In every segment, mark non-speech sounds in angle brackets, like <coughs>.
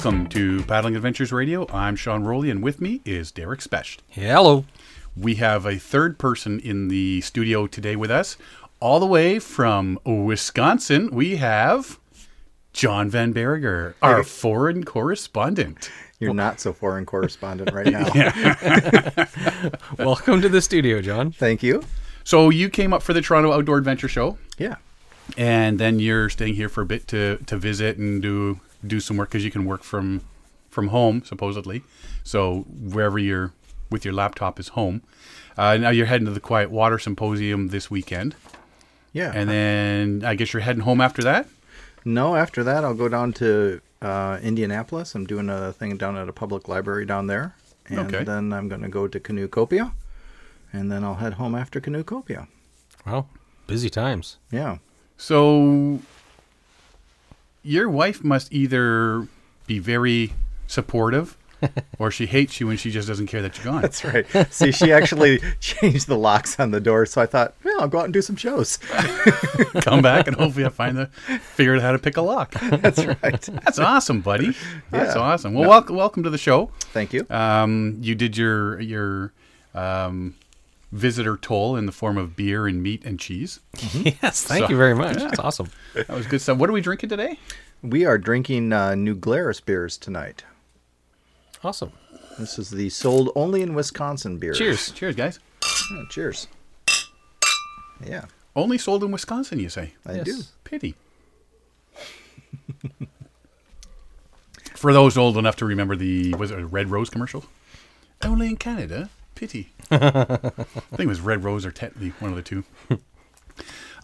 Welcome to Paddling Adventures Radio. I'm Sean Rowley, and with me is Derek Specht. Hello. We have a third person in the studio today with us, all the way from Wisconsin. We have John Van Berger, our foreign correspondent. You're not so foreign correspondent right now. <laughs> Welcome to the studio, John. Thank you. So you came up for the Toronto Outdoor Adventure Show, Yeah. and then you're staying here for a bit to, to visit and do do some work because you can work from from home supposedly. So wherever you're with your laptop is home. Uh, now you're heading to the Quiet Water Symposium this weekend, Yeah. and then I guess you're heading home after that. no, after that, I'll go down to uh, Indianapolis. I'm doing a thing down at a public library down there. And Okay. then I'm going to go to Canoecopia, And then I'll head home after Canoecopia. Wow. Busy times. Yeah. So your wife must either be very supportive, <laughs> or she hates you and she just doesn't care that you're gone. That's right. See, she actually <laughs> changed the locks on the door. So I thought, well, I'll go out and do some shows. <laughs> Come back and hopefully I find the figure out how to pick a lock. That's right. That's awesome, buddy. That's Yeah. awesome. Well, welcome, welcome to the show. Thank you. Um, you did your your um, visitor toll in the form of beer and meat and cheese. <laughs> Yes, thank So- you very much. yeah. That's awesome. That was good stuff. What are we drinking today? We are drinking uh, New Glarus beers tonight. Awesome. This is the sold only in Wisconsin beer. Cheers. Cheers, guys. Oh, cheers. Yeah, Only sold in Wisconsin, you say? I Yes. do. Pity. <laughs> For those old enough to remember the was it a Red Rose commercial? Only in Canada. Pity. <laughs> I think it was Red Rose or Tetley, one of the two. <laughs>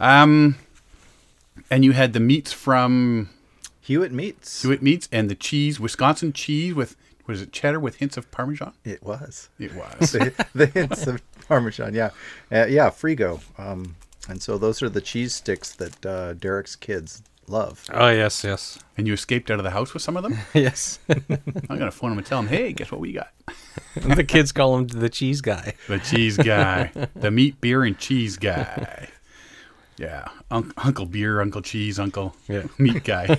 Um, and you had the meats from Hewitt Meats. Hewitt Meats and the cheese, Wisconsin cheese with was it cheddar with hints of Parmesan? It was. It <laughs> was. the, the hints of Parmesan, yeah. Uh, yeah, Frigo. Um, and so those are the cheese sticks that uh, Derek's kids love. Oh, yes, yes. and you escaped out of the house with some of them. <laughs> yes. <laughs> I'm gonna phone him and tell him, hey, guess what we got? <laughs> the kids call him the cheese guy. The cheese guy, the meat, beer, and cheese guy. Yeah, Unc Uncle Beer, Uncle Cheese, Uncle Yeah. Meat Guy.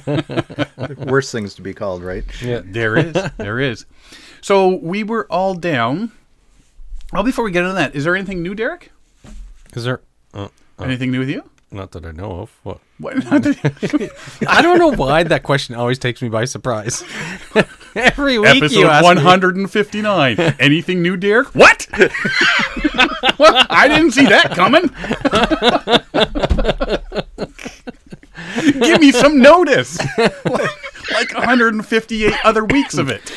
Worst things to be called, right? Yeah. there is, there is. So we were all down. Well, before we get into that, is there anything new, Derek? Is there. Uh, Anything new with you? Not that I know of. What? What? <laughs> I don't know why that question always takes me by surprise. <laughs> Every week you Episode ask me- 159. <laughs> Anything new, Derek? What? what? I didn't see that coming. Give me some notice. like 158 other weeks of it.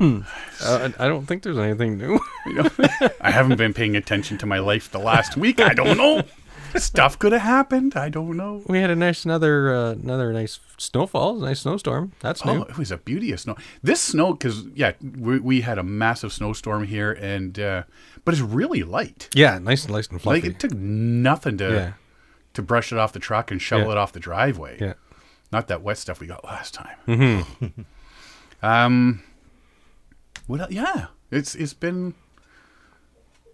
<coughs> Uh, I don't think there's anything new. I haven't been paying attention to my life the last week. I don't know. <laughs> Stuff could have happened. I don't know. we had a nice another uh, another nice snowfall, nice snowstorm. That's Oh, new. it was a beauty of snow. This snow, because yeah, we, we had a massive snowstorm here, and uh, but it's really light. Yeah, nice and nice and fluffy. Like it took nothing to yeah, to brush it off the truck and shovel Yeah. it off the driveway. yeah. Not that wet stuff we got last time. Mm-hmm. <laughs> um, what? el Yeah, it's it's been.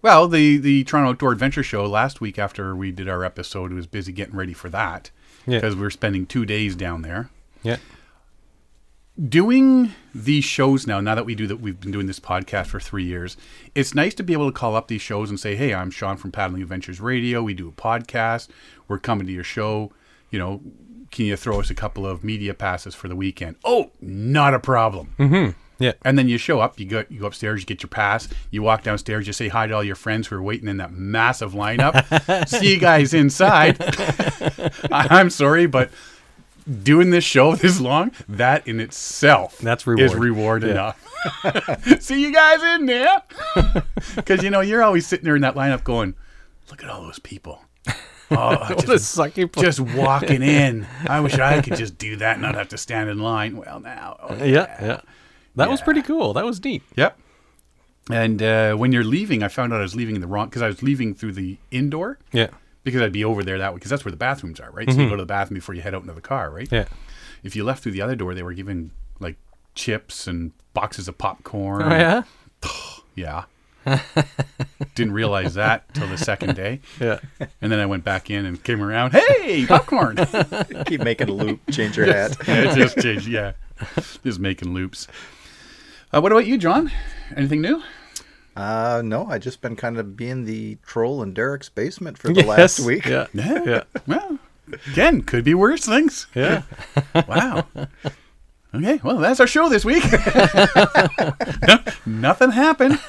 Well, the the Toronto Outdoor Adventure Show last week after we did our episode was busy getting ready for that Yeah. because we were spending two days down there Yeah. doing these shows now. Now that we do that, we've been doing this podcast for three years. It's nice to be able to call up these shows and say, "Hey, I'm Sean from Paddling Adventures Radio. We do a podcast. We're coming to your show. You know, can you throw us a couple of media passes for the weekend?" Oh, not a problem. Mm-hmm. Yeah. And then you show up, you go you go upstairs, you get your pass, you walk downstairs, you say hi to all your friends who are waiting in that massive lineup. <laughs> See you guys inside. <laughs> I'm sorry, but doing this show this long, that in itself That's reward. is reward. Yeah. enough. <laughs> See you guys in there. Because you know, you're always sitting there in that lineup going, Look at all those people. Oh, just, just walking in. I wish I could just do that and not have to stand in line. Well now. oh, yeah, yeah. That was pretty cool. That was neat. Yep. And uh, when you're leaving, I found out I was leaving in the wrong because I was leaving through the indoor Yeah. because I'd be over there that way because that's where the bathrooms are, right? So you go to the bathroom before you head out into the car, right? Yeah. If you left through the other door, they were giving like chips and boxes of popcorn. Oh yeah. <sighs> Yeah. <laughs> Didn't realize that till the second day, Yeah. and then I went back in and came around. Hey, popcorn! <laughs> Keep making a loop, change your hat. <laughs> yeah, just changed. Yeah, Just making loops. Uh, what about you, John? Anything new? Uh, no, I just been kind of being the troll in Derek's basement for the last week. Yeah. Yeah. Yeah. Well, again, could be worse things. Yeah. <laughs> Wow. Okay, well, that's our show this week. <laughs> No- nothing happened.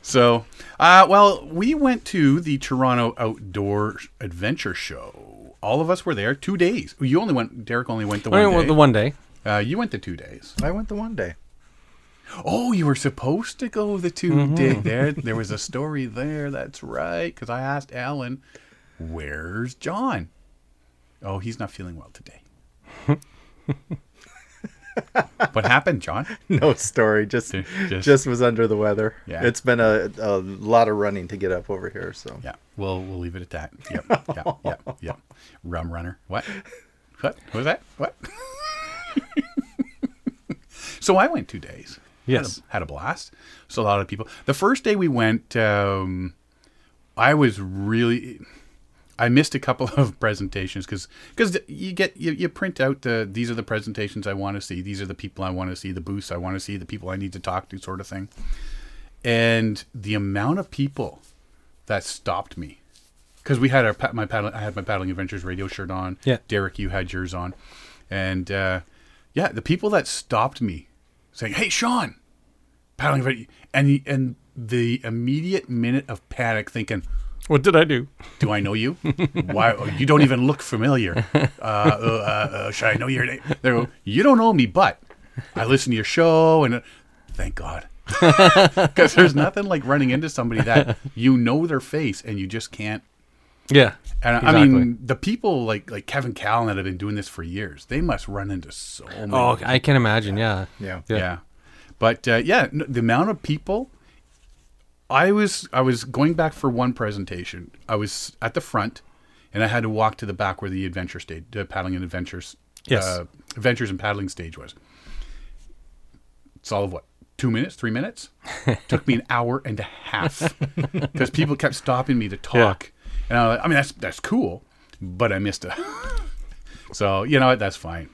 So, uh, well, we went to the Toronto Outdoor Adventure Show. All of us were there two days. You only went. Derek only went the I one mean, day. the one day. Uh, you went the two days. I went the one day. Oh, you were supposed to go the 2 Mm-hmm. day. There, there was a story there. That's right. Because I asked Alan, "Where's John?" Oh, he's not feeling well today. <laughs> what happened, John? No story. Just, just- just, was under the weather. Yeah. It's been a, a lot of running to get up over here. So Yeah, we'll we'll leave it at that. Yep, <laughs> yep, yep, yep. Rum runner. What? What? What was that? What? <laughs> so I went two days. Yes. had a, had a blast. So a lot of people. The first day we went, um, I was really. I missed a couple of <laughs> presentations because because you get you, you print out the these are the presentations I want to see these are the people I want to see the booths I want to see the people I need to talk to sort of thing, and the amount of people that stopped me because we had our my paddling I had my paddling adventures radio shirt on Yeah. Derek you had yours on and uh, yeah the people that stopped me saying hey Sean paddling Adventure," and the- and the immediate minute of panic thinking What did I do? do I know you? Why you don't even look familiar? Uh, <laughs> uh, uh, uh, should I know your name? They go, you don't know me, but I listen to your show, and uh, thank God, <laughs> because there's nothing like running into somebody that you know their face and you just can't. Yeah. And I mean, the people like like Kevin Callan that have been doing this for years, they must run into so many. Oh, I can imagine. Yeah. Yeah. Yeah. But uh, yeah, n- the amount of people. I was I was going back for one presentation. I was at the front, and I had to walk to the back where the adventure stage, the paddling and adventures, Yes. uh, adventures and paddling stage was. It's all of what two minutes, three minutes. <laughs> Took me an hour and a half because people kept stopping me to talk, and I, like, I mean that's that's cool, but I missed a. <laughs> so you know what? That's fine.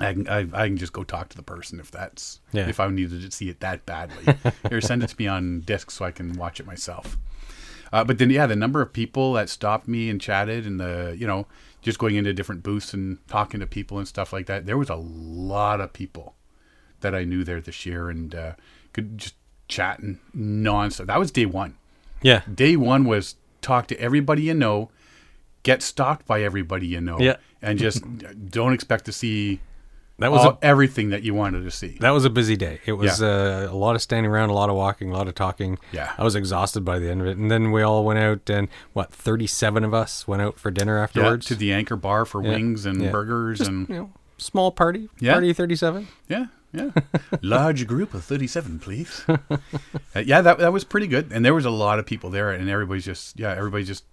I can I, I can just go talk to the person if that's Yeah. if I needed to see it that badly. <laughs> or send it to me on disc so I can watch it myself. Uh, but then yeah, the number of people that stopped me and chatted and the you know just going into different booths and talking to people and stuff like that. There was a lot of people that I knew there this year and uh, could just chat and nonstop. That was day one. Yeah. Day one was talk to everybody you know, get stalked by everybody you know, Yeah. and just <laughs> don't expect to see That was all, a everything that you wanted to see. that was a busy day. It was uh, a lot of standing around, a lot of walking, a lot of talking. Yeah. I was exhausted by the end of it. And then we all went out and what, 37 of us went out for dinner yeah, afterwards. to the Anchor Bar for Yeah. wings and Yeah. burgers Just, and you know, small party. Yeah. Party 37. yeah, yeah, large group of thirty-seven, please. <laughs> Uh, yeah, that that was pretty good, and there was a lot of people there, and everybody's just yeah, everybody's just.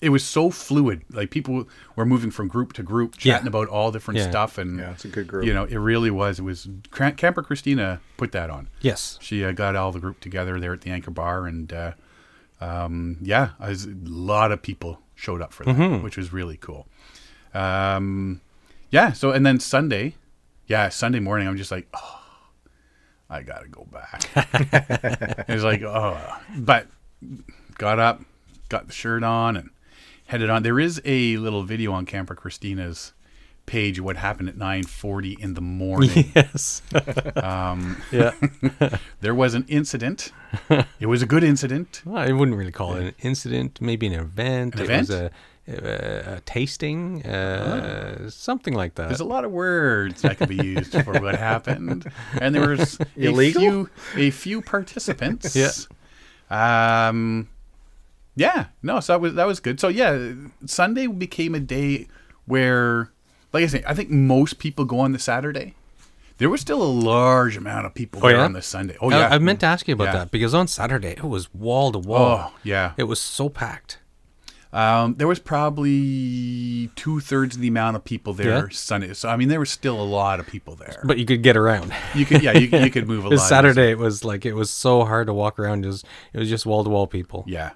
It was so fluid. Like people were moving from group to group, Yeah. chatting about all different Yeah. stuff, and Yeah, it's a good group. You know, it really was. It was Camper Christina put that on. Yes. She uh, got all the group together there at the Anchor Bar, and uh, um, yeah, I was, a lot of people showed up for that, which was really cool. Um, yeah, so and then Sunday, yeah, Sunday morning, I'm just like, oh, I gotta go back. <laughs> it was like, oh, but got up, got the shirt on, and headed on. There is a little video on Camper Christina's page of what happened at 9:40 in the morning. <laughs> Yes. Um, yeah. <laughs> there was an incident. It was a good incident. Well, I wouldn't really call it an incident, maybe an event. An it event? was a, a, a tasting, uh, something like that. There's a lot of words that could be used for what <laughs> happened, and there was a Illegal? few a few participants. Yeah. Um. Yeah. No. So that was that was good. So yeah, Sunday became a day where, like I say, I think most people go on the Saturday. There was still a large amount of people Oh, there yeah? on the Sunday. Oh I- yeah. I, meant to ask you about Yeah. that because on Saturday it was wall to wall. Oh yeah. It was so packed. Um, there was probably two thirds of the amount of people there Yeah. Sunday. So I mean, there was still a lot of people there. But you could get around. you could, yeah, you, you could <laughs> move a lot. Saturday it was like it was so hard to walk around. Just it was just wall to wall people. Yeah.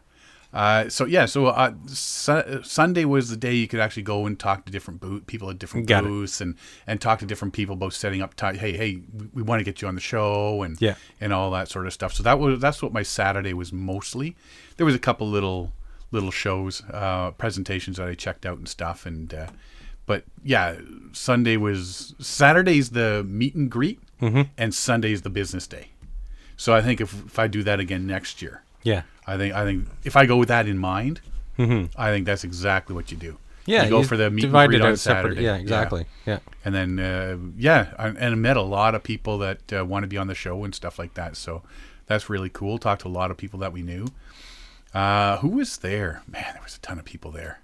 Uh, so yeah, so uh, su- Sunday was the day you could actually go and talk to different booth, people at different Got it. booths and and talk to different people about setting up time. Hey, hey, we, we want to get you on the show and Yeah. and all that sort of stuff. So that was that's what my Saturday was mostly. There was a couple little little shows, uh, presentations that I checked out and stuff, and uh, but yeah, Sunday was Saturday's the meet and greet, Mm-hmm. and Sunday's the business day. So I think if if I do that again next year, Yeah. I think I think if I go with that in mind, I think that's exactly what you do. Mm-hmm. Yeah. you go you for the meet and greet on separate. Saturday. Yeah, exactly. Yeah. And then uh, yeah, I, and I met a lot of people that uh, want to be on the show and stuff like that. So that's really cool. Talked to a lot of people that we knew. Uh, who was there? Man, there was a ton of people there.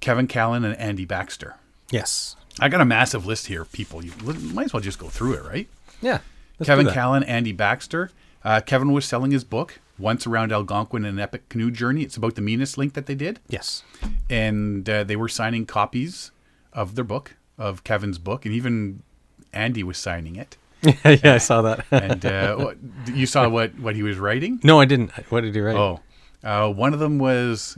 Kevin Callan and Andy Baxter. Yes. I got a massive list here of people. You might as well just go through it, right? Yeah. Kevin. Callan, Andy Baxter. Uh, Kevin was selling his book, Once Around Algonquin, an Epic Canoe Journey. It's about the meanest link that they did. Yes. And uh, they were signing copies of their book, of Kevin's book, and even Andy was signing it. <laughs> yeah, I saw that. And uh, you saw what, what he was writing? no, I didn't. What did he write? Oh, uh, one of them was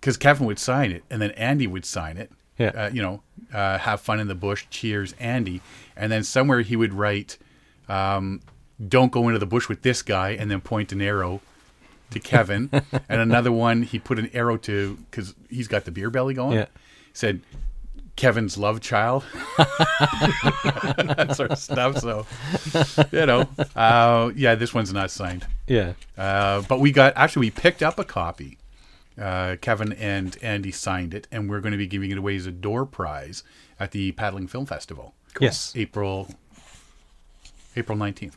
because Kevin would sign it, and then Andy would sign it. Yeah. Uh, you know, uh, have fun in the bush. Cheers, Andy. And then somewhere he would write, um, "Don't go into the bush with this guy," and then point an arrow to Kevin. <laughs> and another one, he put an arrow to because he's got the beer belly going. Yeah. Said. Kevin's love child, <laughs> that sort of stuff. So, you know, uh, yeah, this one's not signed. Yeah. Uh, but we got actually we picked up a copy. Uh, Kevin and Andy signed it, and we're going to be giving it away as a door prize at the Paddling Film Festival, Yes. April April nineteenth,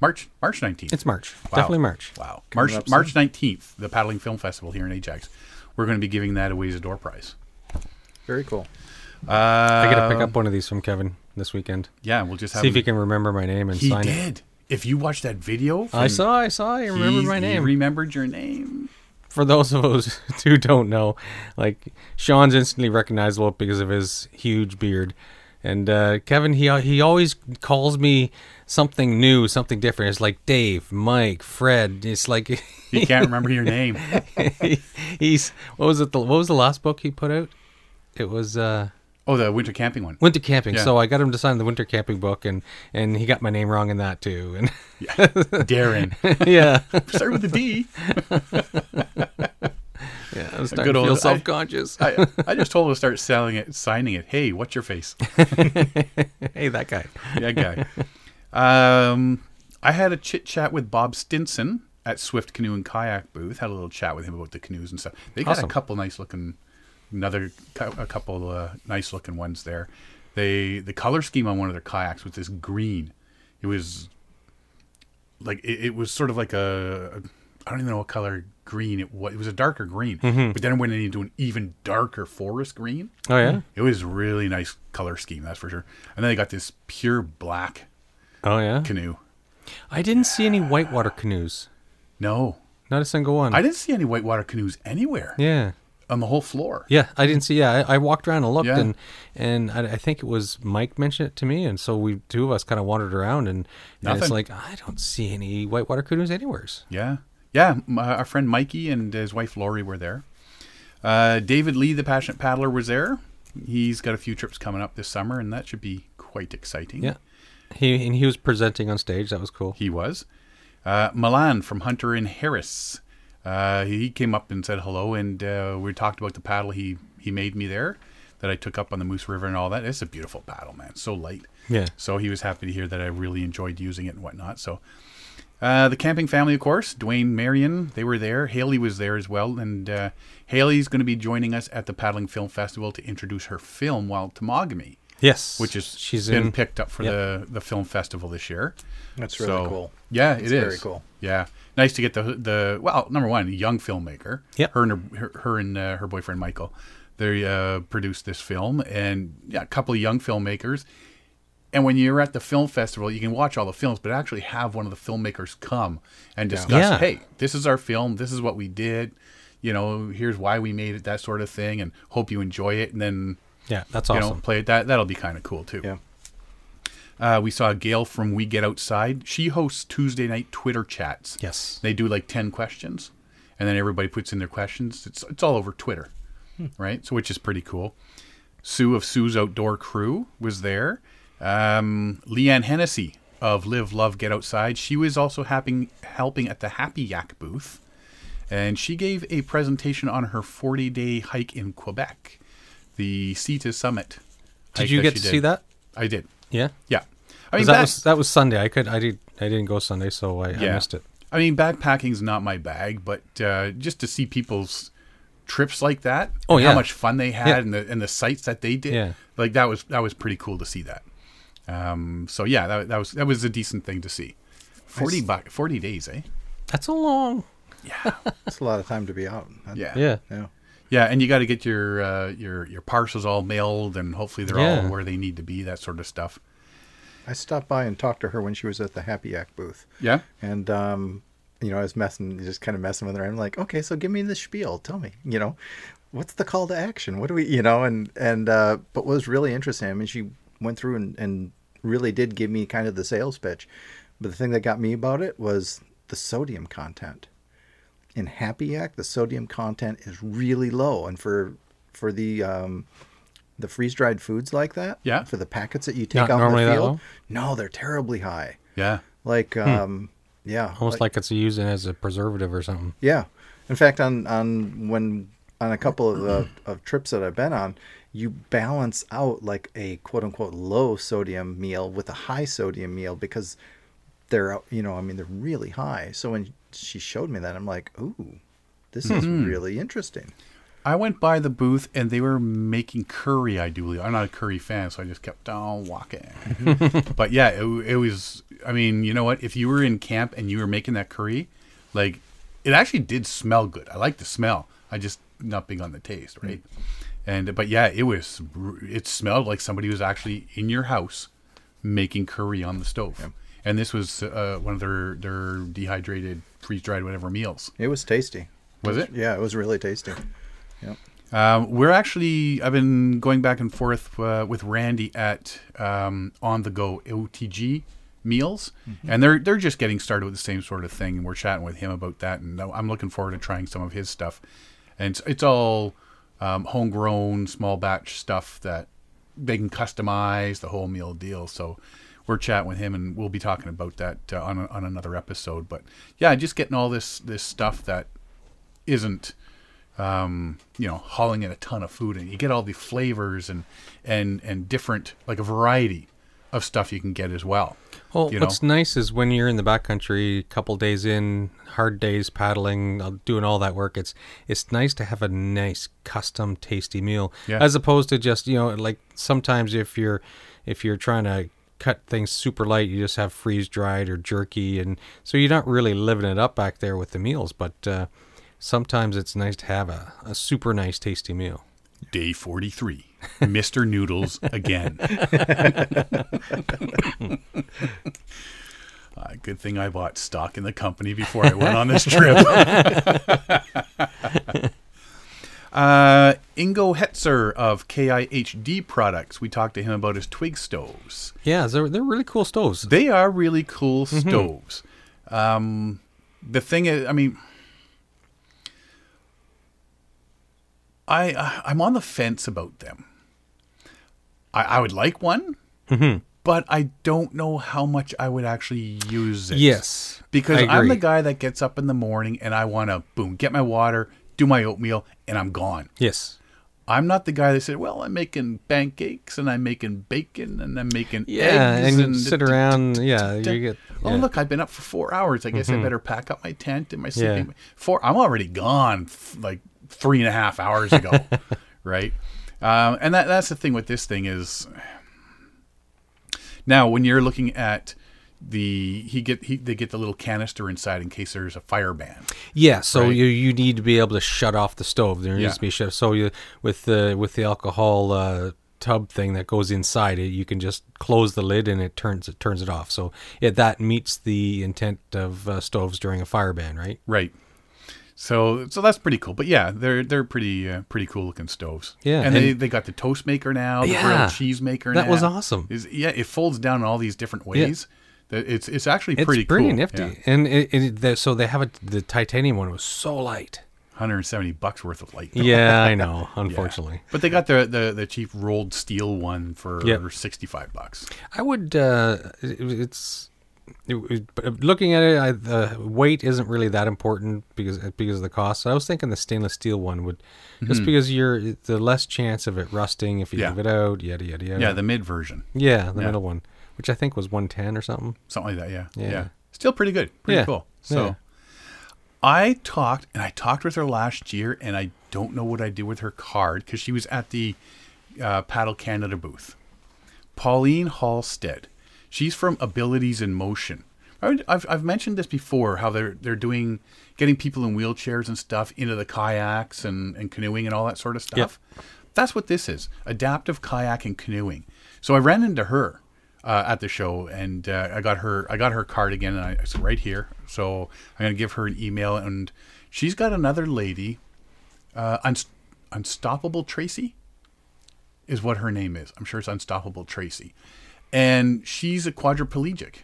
March March nineteenth. It's March. Wow. Definitely March. Wow, Coming March March nineteenth, the Paddling Film Festival here in Ajax. We're going to be giving that away as a door prize. Very cool. Uh, I got to pick up one of these from Kevin this weekend. Yeah, we'll just have to See if him- he can remember my name and He sign it. did. If you watch that video, I from- saw. I saw. I remember my He name. remembered your name. For those of us <laughs> who don't know, like Sean's instantly recognizable because of his huge beard, and uh, Kevin he he always calls me something new, something different. It's like Dave, Mike, Fred. It's like <laughs> He can't remember your name. he, <laughs> he's what was it? The, what was the last book he put out? It was uh, Oh, the winter camping one. Winter Camping. Yeah. So I got him to sign the Winter Camping book, and and he got my name wrong in that too. And yeah. Darren. <laughs> yeah, <laughs> Start with the D. <laughs> yeah, I was Good starting to old- feel I- self conscious. I, I just told him to start selling it, signing it. Hey, what's your face? hey, that guy. that guy. Um, I had a chit chat with Bob Stinson at Swift Canoe and Kayak booth. Had a little chat with him about the canoes and stuff. They got Awesome. a couple nice looking, another a couple uh, nice looking ones there. They the color scheme on one of their kayaks was this green. It was like it, it was sort of like a I don't even know what color green it was. It was a darker green, but then it went into an even darker forest green. Oh yeah. It was really nice color scheme, that's for sure. And then they got this pure black Oh yeah. canoe. I didn't see any whitewater canoes. No, Not a single one. I didn't see any whitewater canoes anywhere yeah. On the whole floor. Yeah, I didn't see. Yeah, I, I walked around and looked, Yeah. and and I, I think it was Mike mentioned it to me, and so we two of us kind of wandered around, and, and it's like I don't see any whitewater canoes anywheres. Yeah, yeah. My, our friend Mikey and his wife Lori were there. Uh, David Lee, the passionate paddler, was there. He's got a few trips coming up this summer, and that should be quite exciting. Yeah, he and he was presenting on stage. That was cool. He was. Uh, Milan from Hunter and Harris. Uh, he came up and said hello, and uh, we talked about the paddle he, he made me there that I took up on the Moose River and all that. It's a beautiful paddle, man. So light. Yeah. So he was happy to hear that I really enjoyed using it and whatnot. So uh, the camping family, of course, Dwayne, Marion, they were there. Haley was there as well, and uh, Haley's going to be joining us at the Paddling Film Festival to introduce her film, Wild Temagami, Yes, which is she's been in. picked up for Yep. the the film festival this year. That's really So, cool. Yeah, It's it is very cool. Yeah, nice to get the the well, number one, young filmmaker. Yep. her and her, her, her and uh, her boyfriend Michael, they uh, produced this film, and yeah, a couple of young filmmakers. And when you're at the film festival, you can watch all the films, but actually have one of the filmmakers come and discuss. Yeah. Hey, this is our film. This is what we did. You know, here's why we made it. That sort of thing, and hope you enjoy it. And then Yeah, that's you awesome. know play it. That that'll be kind of cool too. Yeah. Uh, we saw Gail from We Get Outside. She hosts Tuesday night Twitter chats. Yes. They do like 10 questions. and then everybody puts in their questions. It's it's all over Twitter, right? So which is pretty cool. Sue of Sue's Outdoor Crew was there. Um, Leanne Hennessy of Live Love Get Outside. She was also helping helping at the Happy Yak booth, and she gave a presentation on her 40 day hike in Quebec, the CETA Summit. Did you get to see that? I did. Yeah. Yeah. I 'Cause mean, that back- was that was Sunday. I could I did I didn't go Sunday, so I, I missed it. I mean, backpacking's not my bag, but uh, just to see people's trips like that, Oh, yeah. how much fun they had, Yeah. and the and the sites that they did, Yeah. like that was that was pretty cool to see that. Um, so yeah, that, that was that was a decent thing to see. Forty bu- forty days, eh? That's a long. Yeah, <laughs> it's a lot of time to be out. Yeah, Yeah. Yeah. yeah, and you got to get your uh, your your parcels all mailed, and hopefully they're Yeah. all where they need to be, that sort of stuff. I stopped by and talked to her when she was at the Happy Yak booth. Yeah, And um, you know, I was messing, just kind of messing with her. I'm like, okay, so give me the spiel. Tell me, you know, what's the call to action? What do we, you know, and and uh, but what was really interesting. I mean, she went through and, and really did give me kind of the sales pitch. But the thing that got me about it was the sodium content. In Happy Yak, the sodium content is really low, and for for the um, the freeze dried foods like that, Yeah. for the packets that you take Not out in normally the field, no, they're terribly high. yeah, Like, um, yeah, Almost like, it's using as a preservative or something. yeah. In fact, on on when on a couple of uh, of trips that I've been on, you balance out like a quote unquote low sodium meal with a high sodium meal because they're you know I mean they're really high. So when she showed me that, I'm like, ooh, this is really interesting. I went by the booth and they were making curry. I do believe I'm not a curry fan, so I just kept on walking. <laughs> but yeah, it, it was. I mean, you know what? If you were in camp and you were making that curry, like it actually did smell good. I like the smell. I just not big on the taste, right? And but yeah, it was. It smelled like somebody was actually in your house making curry on the stove. And this was uh, one of their their dehydrated, freeze dried, whatever meals. It was tasty. Was it? Yeah, it was really tasty. Yep. Um, we're actually, I've been going back and forth uh, with Randy at um, On the Go OTG meals, and they're they're just getting started with the same sort of thing. And we're chatting with him about that, and I'm looking forward to trying some of his stuff. And it's, it's all um, homegrown, small batch stuff that they can customize the whole meal deal. So we're chatting with him, and we'll be talking about that uh, on on another episode. But yeah, just getting all this this stuff that isn't um, you know, hauling in a ton of food, and you get all the flavors and and and different, like a variety of stuff you can get as well. Well, you know? what's nice is when you're in the backcountry, a couple days in, hard days paddling, uh, doing all that work. It's it's nice to have a nice custom, tasty meal, Yeah. as opposed to just you know like sometimes if you're if you're trying to cut things super light, you just have freeze dried or jerky, and so you're not really living it up back there with the meals. But uh, sometimes it's nice to have a, a super nice, tasty meal. Day forty three, Mister Noodles again. <laughs> Uh, good thing I bought stock in the company before I went on this trip. <laughs> uh, Ingo Hetzer of KIHD Products. We talked to him about his twig stoves. Yeah, they're they're really cool stoves. They are really cool Mm-hmm. stoves. Um, the thing is, I mean, I I- I'm on the fence about them. I, I would like one, Mm-hmm. but I don't know how much I would actually use it. Yes, because I'm the guy that gets up in the morning and I want to boom get my water, do my oatmeal, and I'm gone. Yes. I'm not the guy that said, "Well, I'm making pancakes and I'm making bacon and I'm making Yeah, eggs and, sit around. Yeah, you get. Oh, look, I've been up for four hours. I guess I better pack up my tent and my sleeping. Four. I'm already gone like three and a half hours ago, <laughs> right? Um, and that that's the thing with this thing is now when you're looking at the he get he they get the little canister inside in case there's a fire ban. Yeah, so Right. you you need to be able to shut off the stove. There needs Yeah. to be shut. So you with the with the alcohol uh, tub thing that goes inside it, you can just close the lid and it turns it turns it off. So yeah, that meets the intent of uh, stoves during a fire ban, right? Right. So so that's pretty cool. But yeah, they're they're pretty uh, pretty cool looking stoves. Yeah, and, they, and- they got the toast maker now, the Yeah, grilled cheese maker. that was awesome. Is yeah, it folds down in all these different ways. That- It's it's actually pretty It's pretty cool. nifty, Yeah. and it, it, the, so they have a, the titanium one was so light. 170 bucks worth of light. Yeah, I <laughs> know. Yeah. Unfortunately, But they got the, the the cheap rolled steel one for Yep. 65 bucks. I would. Uh, it, it's it, looking at it. I, the weight isn't really that important because because of the cost. So I was thinking the stainless steel one would, just because you're the less chance of it rusting if you Mm-hmm. Yeah. leave it out. Yada yada yada. Yeah, the mid version. yeah, the Yeah. middle one, which I think was one ten or something. Something like that, yeah. Yeah. Yeah. Still pretty good. Pretty cool. So. I talked and I talked with her last year and I don't know what I did with her card because she was at the uh, Paddle Canada booth. Pauline Halstead. She's from Abilities in Motion. I've, I've mentioned this before how they're they're doing getting people in wheelchairs and stuff into the kayaks and, and canoeing and all that sort of stuff. That's what this is adaptive kayak and canoeing. So I ran into her uh, at the show and uh, I got her I got her card again and I, it's right here. So I'm gonna give her an email and she's got another lady, uh, Unst- Unstoppable Tracy is what her name is. I'm sure it's Unstoppable Tracy. And she's a quadriplegic.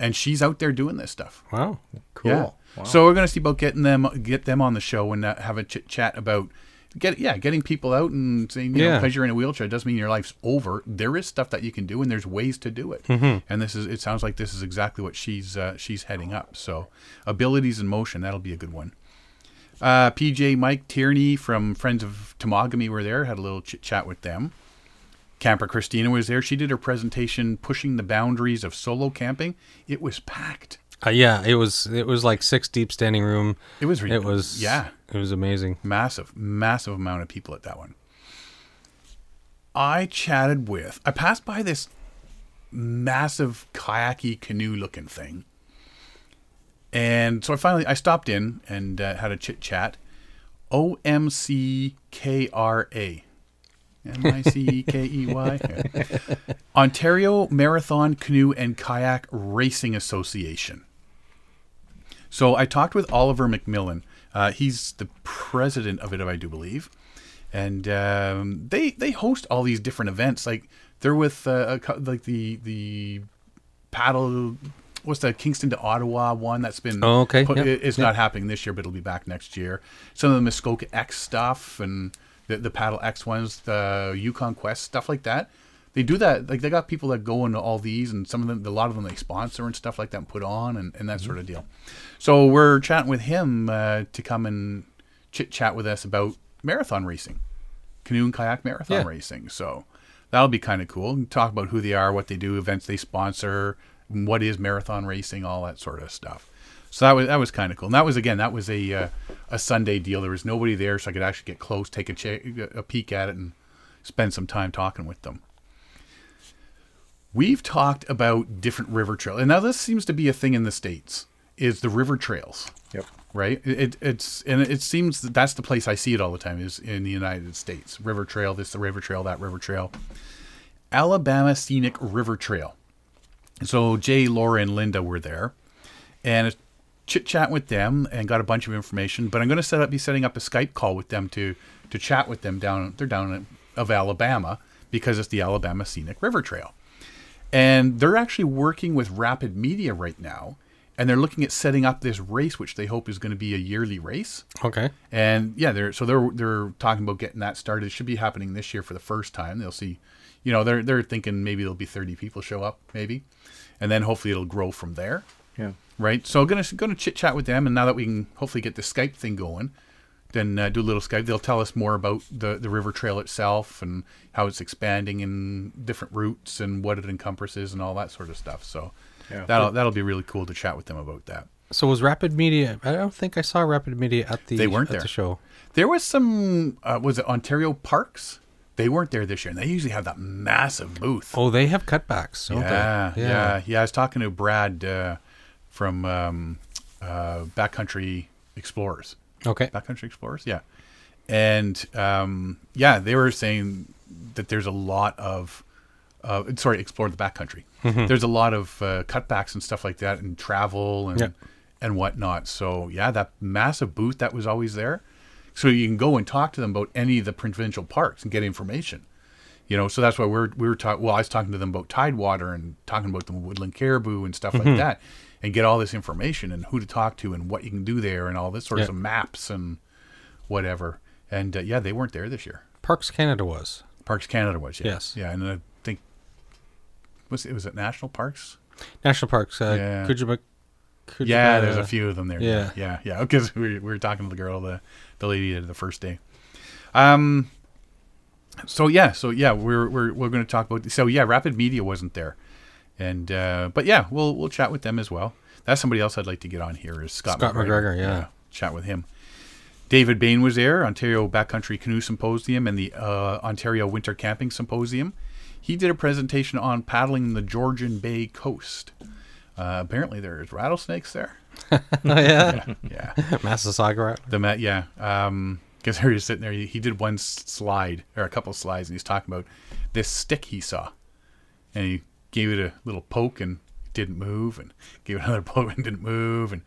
And she's out there doing this stuff. Wow. Cool. Yeah. Wow. So we're going to see about getting them get them on the show and uh, have a chit chat about get yeah getting people out and saying you know Yeah. because you're in a wheelchair doesn't mean your life's over. There is stuff that you can do and there's ways to do it. Mm-hmm. And this is it sounds like this is exactly what she's uh, she's heading up. So abilities in motion that'll be a good one. Uh, PJ Mike Tierney from Friends of Temagami were there. Had a little chit chat with them. Camper Christina was there. She did her presentation pushing the boundaries of solo camping. It was packed. Uh, yeah, it was it was like six deep standing room. It was It was yeah, It was amazing. massive, massive amount of people at that one. I chatted with. I passed by this massive kayaky canoe looking thing, and so I finally I stopped in and uh, had a chit chat. O M C K R A. M I C E K E Y. Ontario Marathon Canoe and Kayak Racing Association. So I talked with Oliver McMillan. Uh, he's the president of it, I do believe, and um, they they host all these different events. Like they're with uh, a like the the paddle. What's the Kingston to Ottawa one that's been? Oh, okay. put- Yep. It's Yep. not happening this year, but it'll be back next year. Some of the Muskoka X stuff and the the Paddle X ones, the Yukon Quest stuff like that. They do that. Like they got people that go into all these, and some of them, a lot of them, they sponsor and stuff like that, and put on and, and that Mm-hmm. sort of deal. So we're chatting with him uh, to come and chit chat with us about marathon racing, canoe and kayak marathon Yeah. racing. So that'll be kind of cool. Talk about who they are, what they do, events they sponsor, what is marathon racing, all that sort of stuff. So that was that was kind of cool. And that was again that was a uh, a Sunday deal. There was nobody there, so I could actually get close, take a a peek at it, and spend some time talking with them. We've talked about different river trails, and now this seems to be a thing in the states. Is the river trails Yep. right? It, it it's and it seems that that's the place I see it all the time is in the United States. River Trail, this the river trail, that river trail. Alabama Scenic River Trail. So Jay, Laura, and Linda were there, and chit chat with them and got a bunch of information. But I'm going to set up be setting up a Skype call with them to to chat with them down. They're down in, of Alabama because it's the Alabama Scenic River Trail, and they're actually working with Rapid Media right now, and they're looking at setting up this race, which they hope is going to be a yearly race. Okay. And yeah, they're so they're they're talking about getting that started. It should be happening this year for the first time. They'll see, you know, they're they're thinking maybe there'll be thirty people show up, maybe, and then hopefully it'll grow from there, Yeah. Right? So gonna gonna chit chat with them, and now that we can hopefully get the Skype thing going, then uh, do a little Skype. They'll tell us more about the the river trail itself and how it's expanding in different routes and what it encompasses and all that sort of stuff. So Yeah. that'll that'll be really cool to chat with them about that. So was Rapid Media? I don't think I saw Rapid Media at the They weren't at there. the show. There was some, uh, was it Ontario Parks? They weren't there this year, and they usually have that massive booth. Oh, they have cutbacks. Don't yeah, they? yeah, yeah, I was talking to Brad uh, from um, uh, Backcountry Explorers. Okay. Backcountry Explorers, yeah, and um, yeah, they were saying that there's a lot of, uh, sorry, explore the backcountry. There's a lot of uh, cutbacks and stuff like that, and travel and Yeah. and whatnot. So yeah, that massive booth that was always there, so you can go and talk to them about any of the provincial parks and get information. You know, so that's why we're we were talking. Well, I was talking to them about Tidewater and talking about the woodland caribou and stuff Mm-hmm. like that, and get all this information and who to talk to and what you can do there and all this sorts Yeah. of maps and whatever. And uh, yeah, they weren't there this year. Parks Canada was. Parks Canada was yeah. Yes. yeah, and I think was it was it National Parks? National Parks. Uh, Yeah. Kujima, Kujima, Yeah, there's a few of them there. yeah. yeah, yeah. Because <laughs> we, we were talking to the girl, the the lady the first day. Um. So yeah, so yeah, we're we're we're going to talk about. So yeah, Rapid Media wasn't there, and uh, but yeah, we'll we'll chat with them as well. That's somebody else I'd like to get on here is Scott, Scott McGregor, yeah. chat with him. David Bain was there, Ontario Backcountry Canoe Symposium and the uh, Ontario Winter Camping Symposium. He did a presentation on paddling the Georgian Bay coast. Uh, apparently, there's rattlesnakes there. <laughs> oh, yeah. Yeah, <laughs> Massasauga. the Met. Yeah, because he was sitting there. He, he did one slide or a couple slides, and he's talking about this stick he saw, and he gave it a little poke and it didn't move, and gave it <laughs> another poke and didn't move, and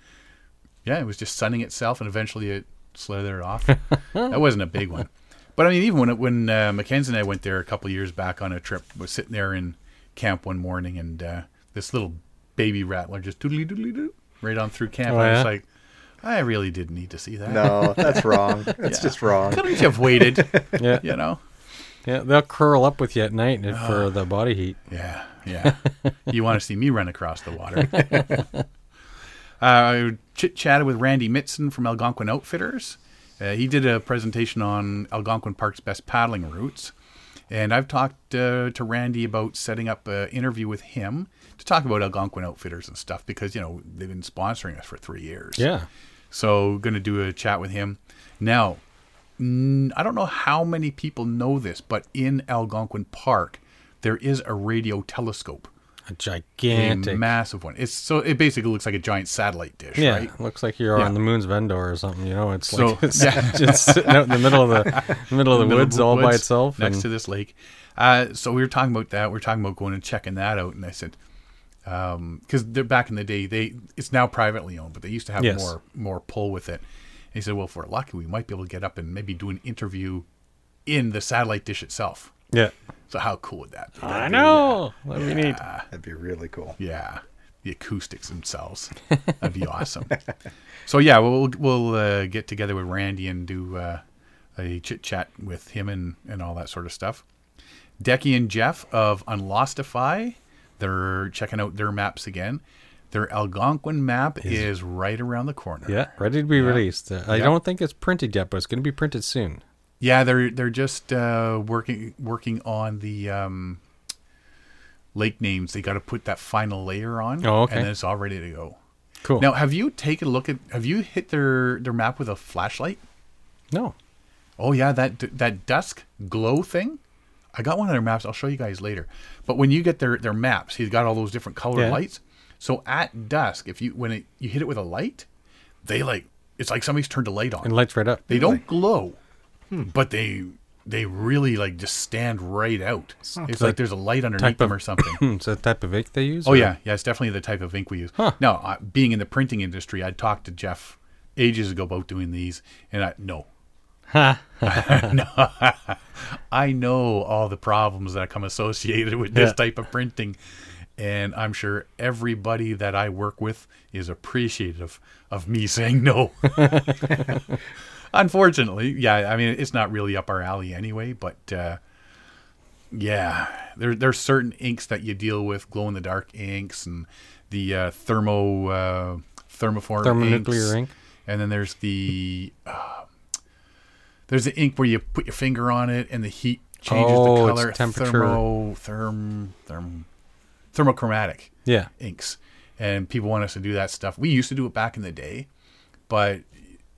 yeah, it was just sunning itself, and eventually it slithered off. <laughs> that wasn't a big one, but I mean, even when it, when uh, Mackenzie and I went there a couple years back on a trip, was sitting there in camp one morning, and uh, this little baby rattler just doodly doodly doo right on through camp. Oh, I was like, I really didn't need to see that. No, that's wrong. That's <laughs> Yeah. just wrong. Couldn't you have waited? Yeah. you know? Yeah, they'll curl up with you at night for the body heat. Yeah, yeah. you want to see me run across the water? <laughs> uh, chit chatted with Randy Mitson from Algonquin Outfitters. Uh, he did a presentation on Algonquin Park's best paddling routes, and I've talked uh, to Randy about setting up an interview with him to talk about Algonquin Outfitters and stuff because you know they've been sponsoring us for three years. Yeah. So, going to do a chat with him. Now, I don't know how many people know this, but in Algonquin Park, there is a radio telescope, A a gigantic. massive one. It's so it basically looks like a giant satellite dish, yeah, right? looks like you're Yeah. on the moon's Vendor or something. You know, it's So- like <laughs> it's yeah. <laughs> just sitting out in the middle of the <laughs> middle of the Middle woods all by itself. next and- to this lake. Uh, so we were talking about that. We are talking about going and checking that out, and I said, because they're back in the day, they it's now privately owned, but they used to have Yes. more more pull with it. And he said, well, if we're lucky, we might be able to get up and maybe do an interview in the satellite dish itself. yeah, So how cool would that be? I That'd be- know. What do we need? That'd be really cool. Yeah, the acoustics themselves. That'd be awesome. <laughs> So yeah, we'll we'll uh, get together with Randy and do uh, a chit chat with him and and all that sort of stuff. Decky and Jeff of Unlostify, they're checking out their maps again. Their Algonquin map is right around the corner. Yeah, ready to be released. Uh, I Yeah. don't think it's printed yet, but it's going to be printed soon. Yeah, they're they're just uh, working working on the um, lake names. They got to put that final layer on, Oh, okay. and then it's all ready to go. Cool. Now, have you taken a look at? Have you hit their their map with a flashlight? no. Oh yeah, that that dusk glow thing. I got one of their maps. I'll show you guys later. But when you get their their maps, he's got all those different colored Yeah. lights. So at dusk, if you when it, you hit it with a light, they like it's like somebody's turned a light on. And lights right up. They don't glow, but they they really like just stand right out. It's like there's a light underneath them of- or <clears throat> something. Hmm, Is that the type of ink they use? Oh or- yeah, yeah, it's definitely the type of ink we use. Now, uh, being in the printing industry, I talked to Jeff ages ago about doing these, and I no, <laughs> <laughs> no, <laughs> I know all the problems that come associated with this Yeah. type of printing, and I'm sure everybody that I work with is appreciative of me saying no. <laughs> Unfortunately, yeah, I mean it's not really up our alley anyway, but. Uh, yeah, there there's certain inks that you deal with, glow in the dark inks, and the uh, thermo uh, thermoform Thermonuclear inks. ink. and then there's the uh, there's the ink where you put your finger on it and the heat changes Oh, the it's color. temperature. Thermo therm therm thermochromatic Yeah. inks, and people want us to do that stuff. We used to do it back in the day, but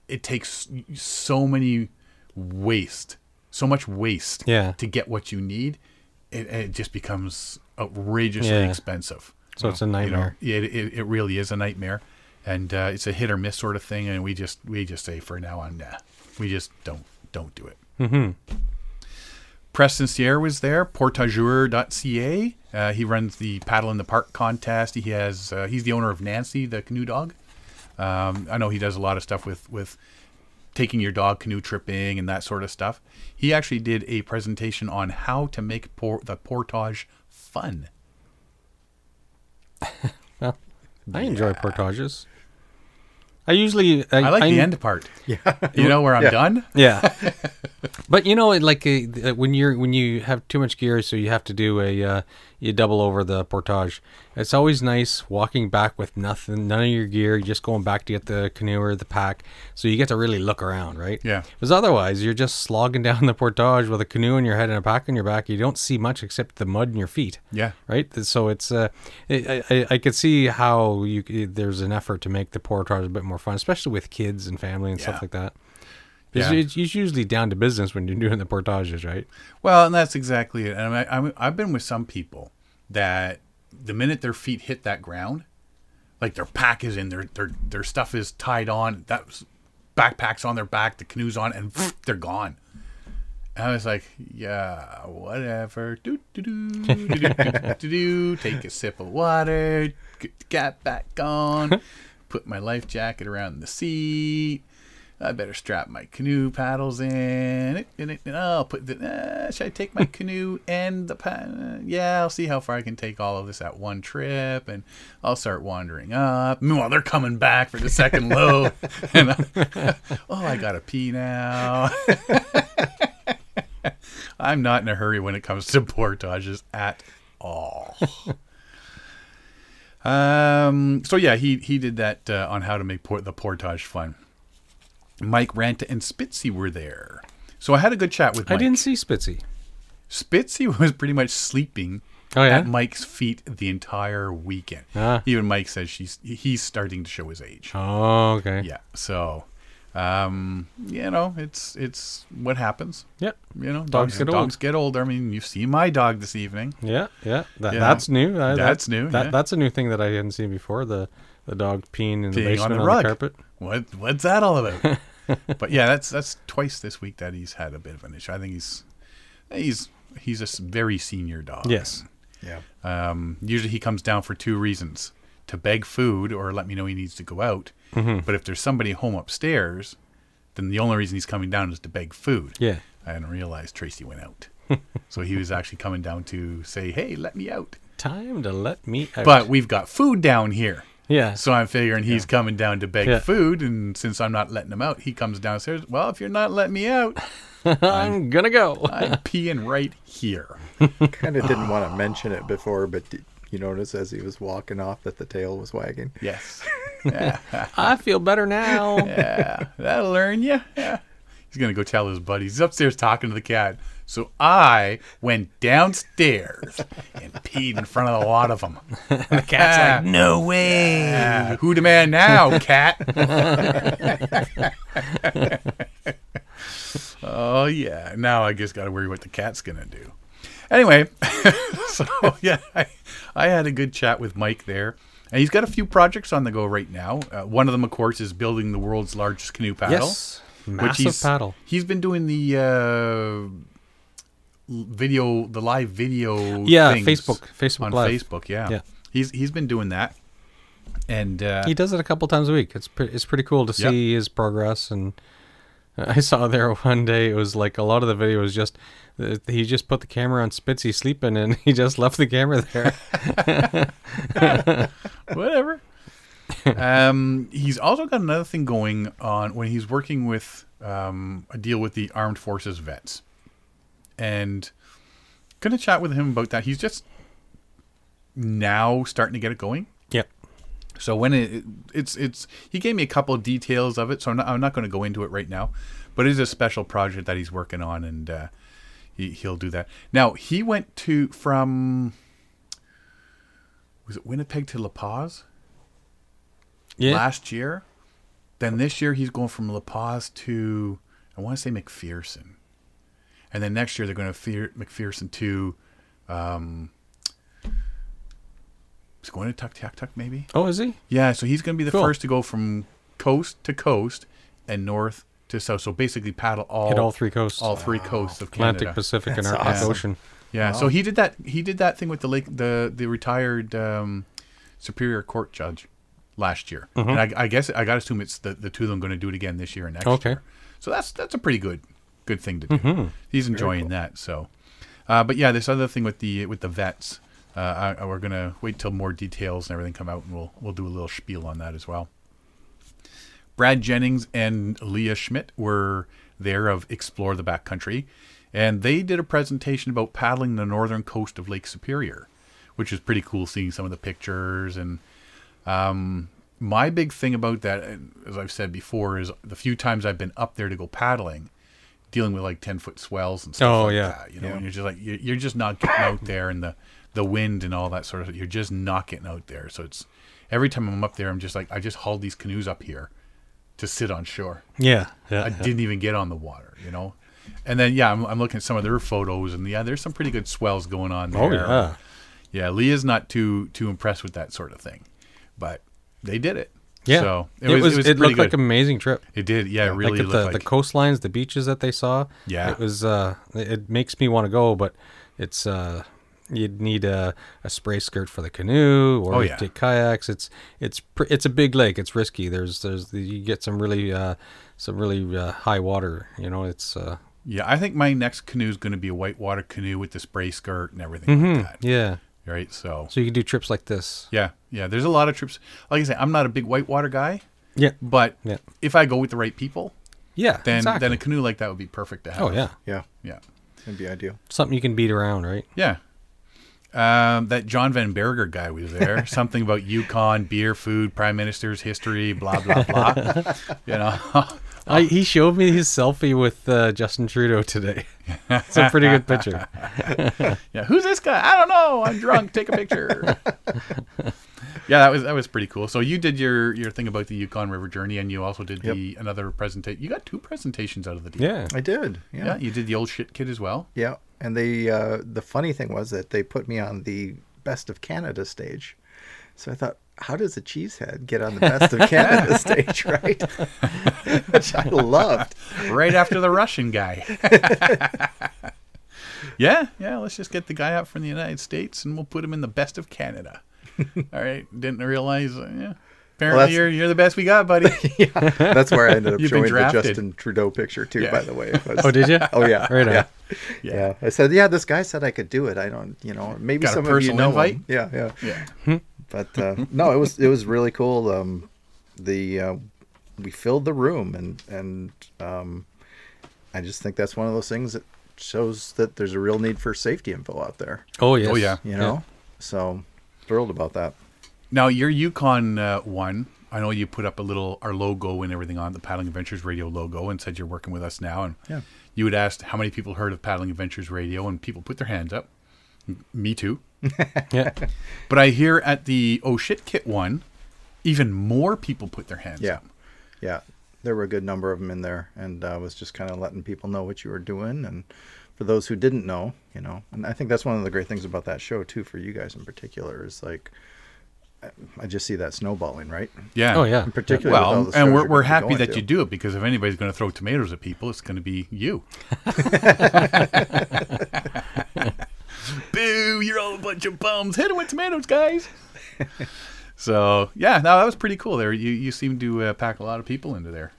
it takes so many waste, so much waste Yeah. to get what you need. It, it just becomes outrageously Yeah. expensive. So it's a nightmare. You know, it, it, it really is a nightmare, and uh, it's a hit or miss sort of thing. And we just we just say for now on, nah, we just don't don't do it. Mm-hmm. Preston Sierra was there, portageur.ca. Uh, he runs the Paddle in the Park contest. He has uh, he's the owner of Nancy, the canoe dog. Um, I know he does a lot of stuff with with taking your dog canoe tripping and that sort of stuff. He actually did a presentation on how to make por- the portage fun. <laughs> Well, I enjoy portages. I usually I, I like the end part. Yeah, you know where I'm Yeah. done. <laughs> Yeah, but you know, like uh, when you're when you have too much gear, so you have to do a uh, you double over the portage. It's always nice walking back with nothing, none of your gear, just going back to get the canoe or the pack, so you get to really look around, right? Yeah. Because otherwise, you're just slogging down the portage with a canoe in your head and a pack on your back. You don't see much except the mud in your feet. Yeah. Right. So it's uh, I, I I could see how you there's an effort to make the portage a bit more fun, especially with kids and family and Yeah. stuff like that. Because Yeah. it's, it's usually down to business when you're doing the portages, right? Well, and that's exactly it. And I, I'm, I've been with some people that the minute their feet hit that ground, like their pack is in, their their their stuff is tied on, that backpack's on their back, the canoe's on, and they're gone. And I was like, yeah, whatever. Do do do do do do do. Take a sip of water, get back on, <laughs> put my life jacket around the seat. I better strap my canoe paddles in. And it, and I'll put the. Uh, should I take my <laughs> canoe and the pa- Yeah, I'll see how far I can take all of this at one trip, and I'll start wandering up. Meanwhile, they're coming back for the second <laughs> load, and I, <laughs> oh, I gotta pee now. I'm not in a hurry when it comes to portages at all. um. So yeah, he he did that uh, on how to make port, the portage fun. Mike Ranta and Spitzy were there, so I had a good chat with. Mike. I didn't see Spitzy. Spitzy <laughs> was pretty much sleeping Oh, yeah? at Mike's feet the entire weekend. Ah. Even Mike says she's he's starting to show his age. Oh, okay. Yeah. So, um, you know, it's it's what happens. Yep. You know, Dogs get old. Dogs get older. I mean, you've seen my dog this evening. Yeah, yeah. That, Yeah. That's new. Uh, That's that- new, That, yeah. That's a new thing that I hadn't seen before. The the dog peeing in the basement on on, the carpet. What what's that all about? <laughs> <laughs> but yeah, that's that's twice this week that he's had a bit of an issue. I think he's he's he's a very senior dog. Yes. Yeah. Um, usually he comes down for two reasons: to beg food or let me know he needs to go out. Mm-hmm. But if there's somebody home upstairs, then the only reason he's coming down is to beg food. Yeah. I didn't realize Tracy went out, <laughs> so he was actually coming down to say, "Hey, let me out." Time to let me out. But we've got food down here. Yeah. So I'm figuring he's coming down to beg Yeah. food, and since I'm not letting him out, he comes downstairs. Well, if you're not letting me out, <laughs> I'm gonna go. <laughs> I'm peeing right here. <laughs> Kind of didn't want to mention it before, but did you notice as he was walking off that the tail was wagging? Yes. I feel better now. yeah, that'll learn you. Yeah. He's gonna go tell his buddies. He's upstairs talking to the cat. So I went downstairs <laughs> and peed in front of a lot of them. <laughs> the cat's like, No way. "Yeah, who the man now, cat? <laughs> oh yeah. Now I just got to worry what the cat's gonna do. Anyway, so yeah, I, I had a good chat with Mike there, and he's got a few projects on the go right now. Uh, one of them, of course, is building the world's largest canoe paddle. Yes. Which Massive he's, paddle. He's been doing the uh, video, the live video. Yeah, Facebook- Facebook on Live. Facebook. Yeah, Yeah. He's he's been doing that, and uh, He does it a couple times a week. It's pre- it's pretty cool to Yep. see his progress. And <laughs> I saw there one day it was like a lot of the video was just uh, he just put the camera on Spitzy sleeping and <laughs> he just left the camera there. <laughs> whatever. Um, he's also got another thing going on when he's working with um, a deal with the armed forces vets, and gonna chat with him about that. He's just now starting to get it going. yep. So when it, it's it's he gave me a couple of details of it, so I'm not, I'm not going to go into it right now, but it is a special project that he's working on, and uh, he he'll do that. Now he went to from was it Winnipeg to La Paz Yeah. last year. Then this year he's going from La Paz to I want to say McPherson, and then next year they're going to Fear, McPherson to. Um, He's going to Tuktoyaktuk maybe. oh, is he? Yeah, so he's going to be the Cool. first to go from coast to coast and north to south. So basically, paddle all Hit all three coasts. all three coasts of Atlantic, Canada. Pacific, and Arctic awesome. Ocean. Yeah, so he did that. He did that thing with the lake, the the retired um, Superior Court judge last year, Mm-hmm. and I, I guess I got to assume it's the, the two of them going to do it again this year and next Okay. year. So that's that's a pretty good good thing to do. He's enjoying that. So, uh, but yeah, this other thing with the with the vets, uh, I, we're gonna wait till more details and everything come out, and we'll we'll do a little spiel on that as well. Brad Jennings and Leah Schmidt were there of Explore the Backcountry, and they did a presentation about paddling the northern coast of Lake Superior, which is pretty cool seeing some of the pictures. And um, my big thing about that, as I've said before, is the few times I've been up there to go paddling, dealing with like 10 foot swells and stuff Oh, like yeah. that, you know, Yeah. and you're just like, you're, you're just not getting out there and the, the wind and all that sort of, you're just not getting out there. So it's, every time I'm up there, I'm just like, I just hauled these canoes up here to sit on shore. Yeah, yeah. I didn't even get on the water, you know. And then yeah, I'm, I'm looking at some of their photos, and yeah, there's some pretty good swells going on there. Oh yeah. yeah. Leah's not too too impressed with that sort of thing, but they did it. Yeah. so it, was. It, pretty looked like an amazing trip. it did. Yeah, it really like looked the, like the coastlines, the beaches that they saw. Yeah. it was. Uh, it it makes me want to go, but it's. Uh, you'd need a, a spray skirt for the canoe, or Oh, yeah. take kayaks. It's it's pr- it's a big lake. It's risky. There's there's you get some really uh, some really uh, high water. You know, it's. Uh, yeah. I think my next canoe is going to be a whitewater canoe with the spray skirt and everything like that. Mm-hmm. yeah, Right. So so you can do trips like this. yeah, yeah. There's a lot of trips. Like I say, I'm not a big whitewater guy, Yeah, but Yeah. if I go with the right people, yeah. then exactly. then a canoe like that would be perfect to have. oh yeah, Yeah, Yeah. that'd be ideal. something you can beat around, right? Yeah. Um, that John Van Berger guy was there. <laughs> Something about Yukon, beer, food, prime minister's history, blah blah blah. <laughs> you know, I, he showed me his selfie with uh, Justin Trudeau today. <laughs> it's a pretty good picture. <laughs> yeah. Who's this guy? I don't know. I'm drunk. Take a picture. <laughs> yeah, that was that was pretty cool. So you did your your thing about the Yukon River journey, and you also did the another presentation. You got two presentations out of the deal. Yeah. I did. Yeah, Yeah, you did the old shit kid as well. Yeah, and they uh, the funny thing was that they put me on the best of Canada stage. So I thought, how does a cheesehead get on the best of Canada stage, <laughs> right? Which I loved. right after the Russian guy. <laughs> yeah, yeah. Let's just get the guy out from the United States, and we'll put him in the best of Canada. <laughs> All right. Didn't realize. Uh, yeah. Apparently, that's- you're you're the best we got, buddy. yeah, that's where I ended up showing the. Justin Trudeau picture too. Yeah. By the way, was- Oh, did you? Oh yeah, Right on. yeah. Yeah. yeah. I said, yeah, this guy said I could do it. I don't, you know, maybe Got a some of you know invite? him. Yeah, yeah. yeah. But uh, no, it was it was really cool. Um, the uh, we filled the room, and and um, I just think that's one of those things that shows that there's a real need for safety info out there. Oh yeah, Oh, yeah. You know, so thrilled about that. Now your Yukon uh, one. I know you put up a little our logo and everything on the Paddling Adventures Radio logo, and said you're working with us now. And Yeah. you had asked how many people heard of Paddling Adventures Radio, and people put their hands up. M- Me too. Yeah. <laughs> But I hear at the Oh Shit Kit one, even more people put their hands Yeah, up. yeah. There were a good number of them in there, and I was just kind of letting people know what you were doing, and for those who didn't know, you know, and I think that's one of the great things about that show too, for you guys in particular, is like. I- I just see that snowballing, right? Yeah. Oh yeah. In particular, with all Well, the and we're, we're happy that to. you do it because if anybody's going to throw tomatoes at people, it's going to be you. <laughs> <laughs> <laughs> Boo! You're all a bunch of bums. Hit 'em with tomatoes, guys. <laughs> so yeah, no, that was pretty cool. There, you you seem to uh, pack a lot of people into there.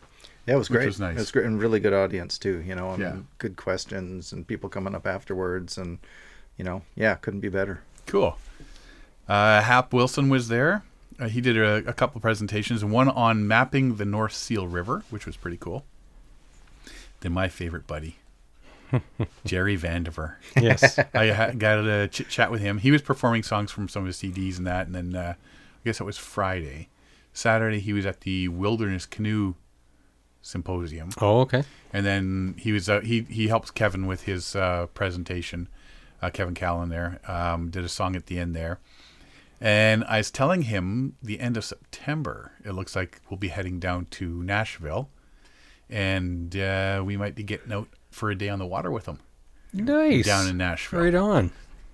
Yeah, it was which great. was nice. It was great and really good audience too. You know, I mean, Yeah. good questions and people coming up afterwards, and you know, yeah, couldn't be better. Cool. Uh, Hap Wilson was there. Uh, he did a, a couple presentations, one on mapping the North Seal River, which was pretty cool. Then my favorite buddy, Jerry Vandiver. yes. <laughs> I ha- got a chit chat with him. He was performing songs from some of his CDs and that, and then uh, I guess it was Friday. Saturday he was at the Wilderness Canoe Symposium, Oh okay. and then he was uh, he he helped Kevin with his uh, presentation. Uh, Kevin Callan there um, did a song at the end there, and I was telling him the end of September. It looks like we'll be heading down to Nashville, and uh, we might be getting out for a day on the water with them. Nice. down in Nashville Right on.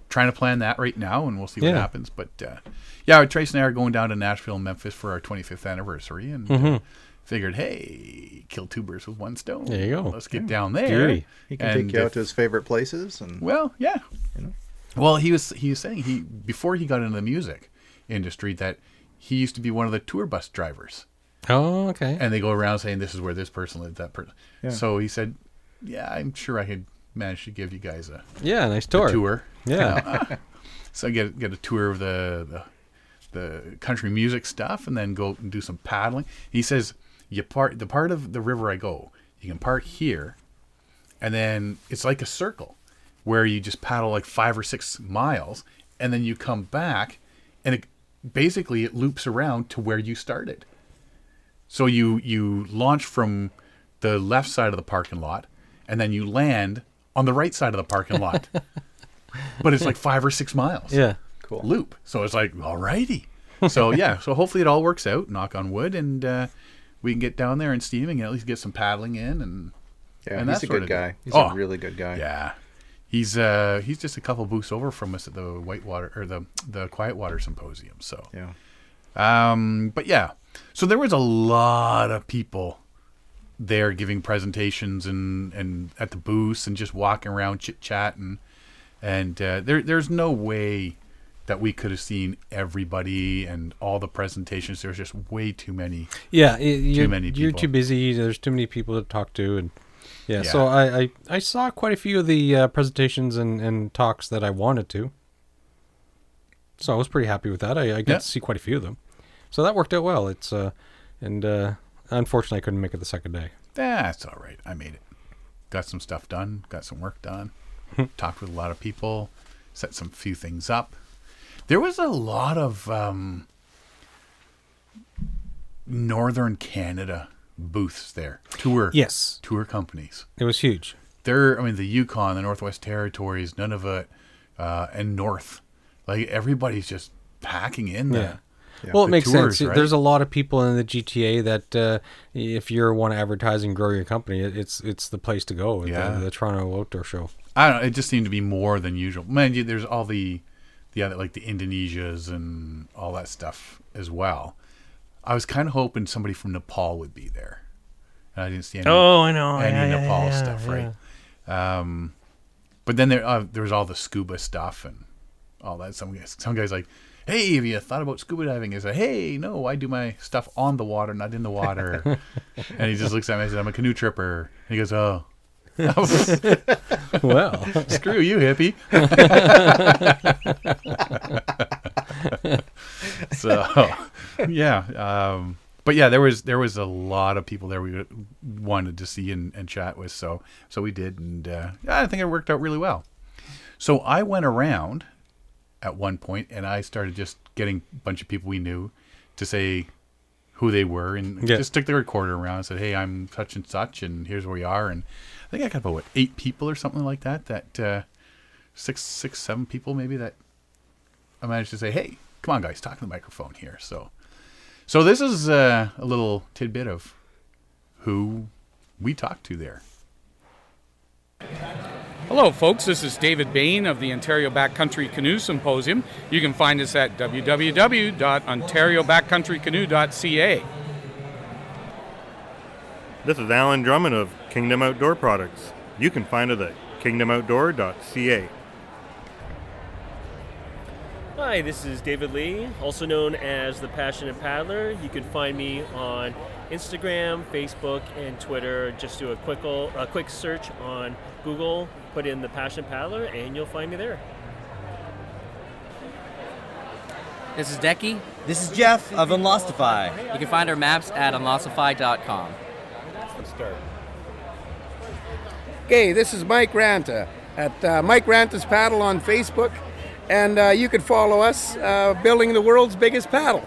trying to plan that right now, and we'll see what happens. But uh, yeah, Trace and I are going down to Nashville and Memphis for our 25th anniversary, and uh, figured, hey, kill two birds with one stone. Mm-hmm. There you go. Let's get down there. Beauty. He can And take you out to his favorite places, and Well, yeah. You know? Well, he was he was saying he before he got into the music industry that he used to be one of the tour bus drivers Oh, okay. and they go around saying this is where this person lived, that person. Yeah. So he said, "Yeah, I'm sure I could manage to give you guys a, yeah, nice tour. tour." Yeah. <laughs> So get get a tour of the, the the country music stuff, and then go and do some paddling. He says, "You part the part of the river I go, you can park here, and then it's like a circle, where you just paddle like five or six miles, and then you come back, and it basically it loops around to where you started." So you you launch from the left side of the parking lot, and then you land on the right side of the parking lot. <laughs> but it's like five or six miles. yeah. Cool. Loop. So it's like, alrighty. So <laughs> yeah, so hopefully it all works out, knock on wood, and uh, we can get down there and steaming and at least get some paddling in and Yeah, and he's that a sort good guy. thing. He's Oh. a really good guy. yeah. He's uh he's just a couple booths over from us at the Whitewater or the the Quiet Water Symposium. So Yeah. um, but yeah, so there was a lot of people there giving presentations and and at the booths and just walking around chit chatting, and uh, there there's no way that we could have seen everybody and all the presentations. There's just way too many. Yeah, you're, many you're too busy. There's too many people to talk to, and yeah. Yeah. So I, I I saw quite a few of the uh, presentations and, and talks that I wanted to. So I was pretty happy with that. I, I got Yeah. to see quite a few of them, so that worked out well. It's uh, and uh, unfortunately I couldn't make it the second day. That's all right. I made it. Got some stuff done. Got some work done. talked with a lot of people. Set some few things up. There was a lot of um, northern Canada booths there. Tour Yes, tour companies. it was huge. There, I mean, the Yukon, the Northwest Territories, Nunavut, uh, and North. Like everybody's just packing in there. Yeah. well, it makes tours, sense. right? There's a lot of people in the GTA that uh, if you want to advertise and grow your company, it's it's the place to go. Yeah. The, the Toronto Outdoor Show. I don't know. It just seemed to be more than usual. Man, there's all the, the other like the Indonesias and all that stuff as well. I was kind of hoping somebody from Nepal would be there, and I didn't see any. Oh, I know. any Yeah, yeah, Nepal yeah, stuff, yeah. right? Um, but then there uh, there was all the scuba stuff and all that. Some guys, some guys like, hey, have you thought about scuba diving? I said, hey, no, I do my stuff on the water, not in the water. <laughs> and he just looks at me and said, I'm a canoe tripper. And he goes, oh. <laughs> Well, <laughs> Screw you, hippie. so, yeah. Um, but yeah, there was there was a lot of people there we wanted to see and, and chat with. So so we did, and uh, I think it worked out really well. So I went around at one point, and I started just getting a bunch of people we knew to say who they were, and Yeah. just took the recorder around and said, "Hey, I'm such and such, and here's where we are." And I think I got about what eight people or something like that. That uh, six, six, seven people maybe that I managed to say, "Hey, come on, guys, talk to the microphone here." So, so this is uh, a little tidbit of who we talked to there. Hello, folks. This is David Bain of the Ontario Backcountry Canoe Symposium. You can find us at www.ontariobackcountrycanoe.ca. This is Alan Drummond of Kingdom Outdoor Products. You can find it at kingdomoutdoor.ca. Hi, this is David Lee, also known as the Passionate Paddler. You can find me on Instagram, Facebook, and Twitter. Just do a quick a quick search on Google, put in the Passion Paddler, and you'll find me there. This is Decky. This is Jeff of Unlostify. You can find our maps at unlostify.com. Okay, this is Mike Ranta at uh, Mike Ranta's Paddle on Facebook, and uh, you can follow us uh, building the world's biggest paddle.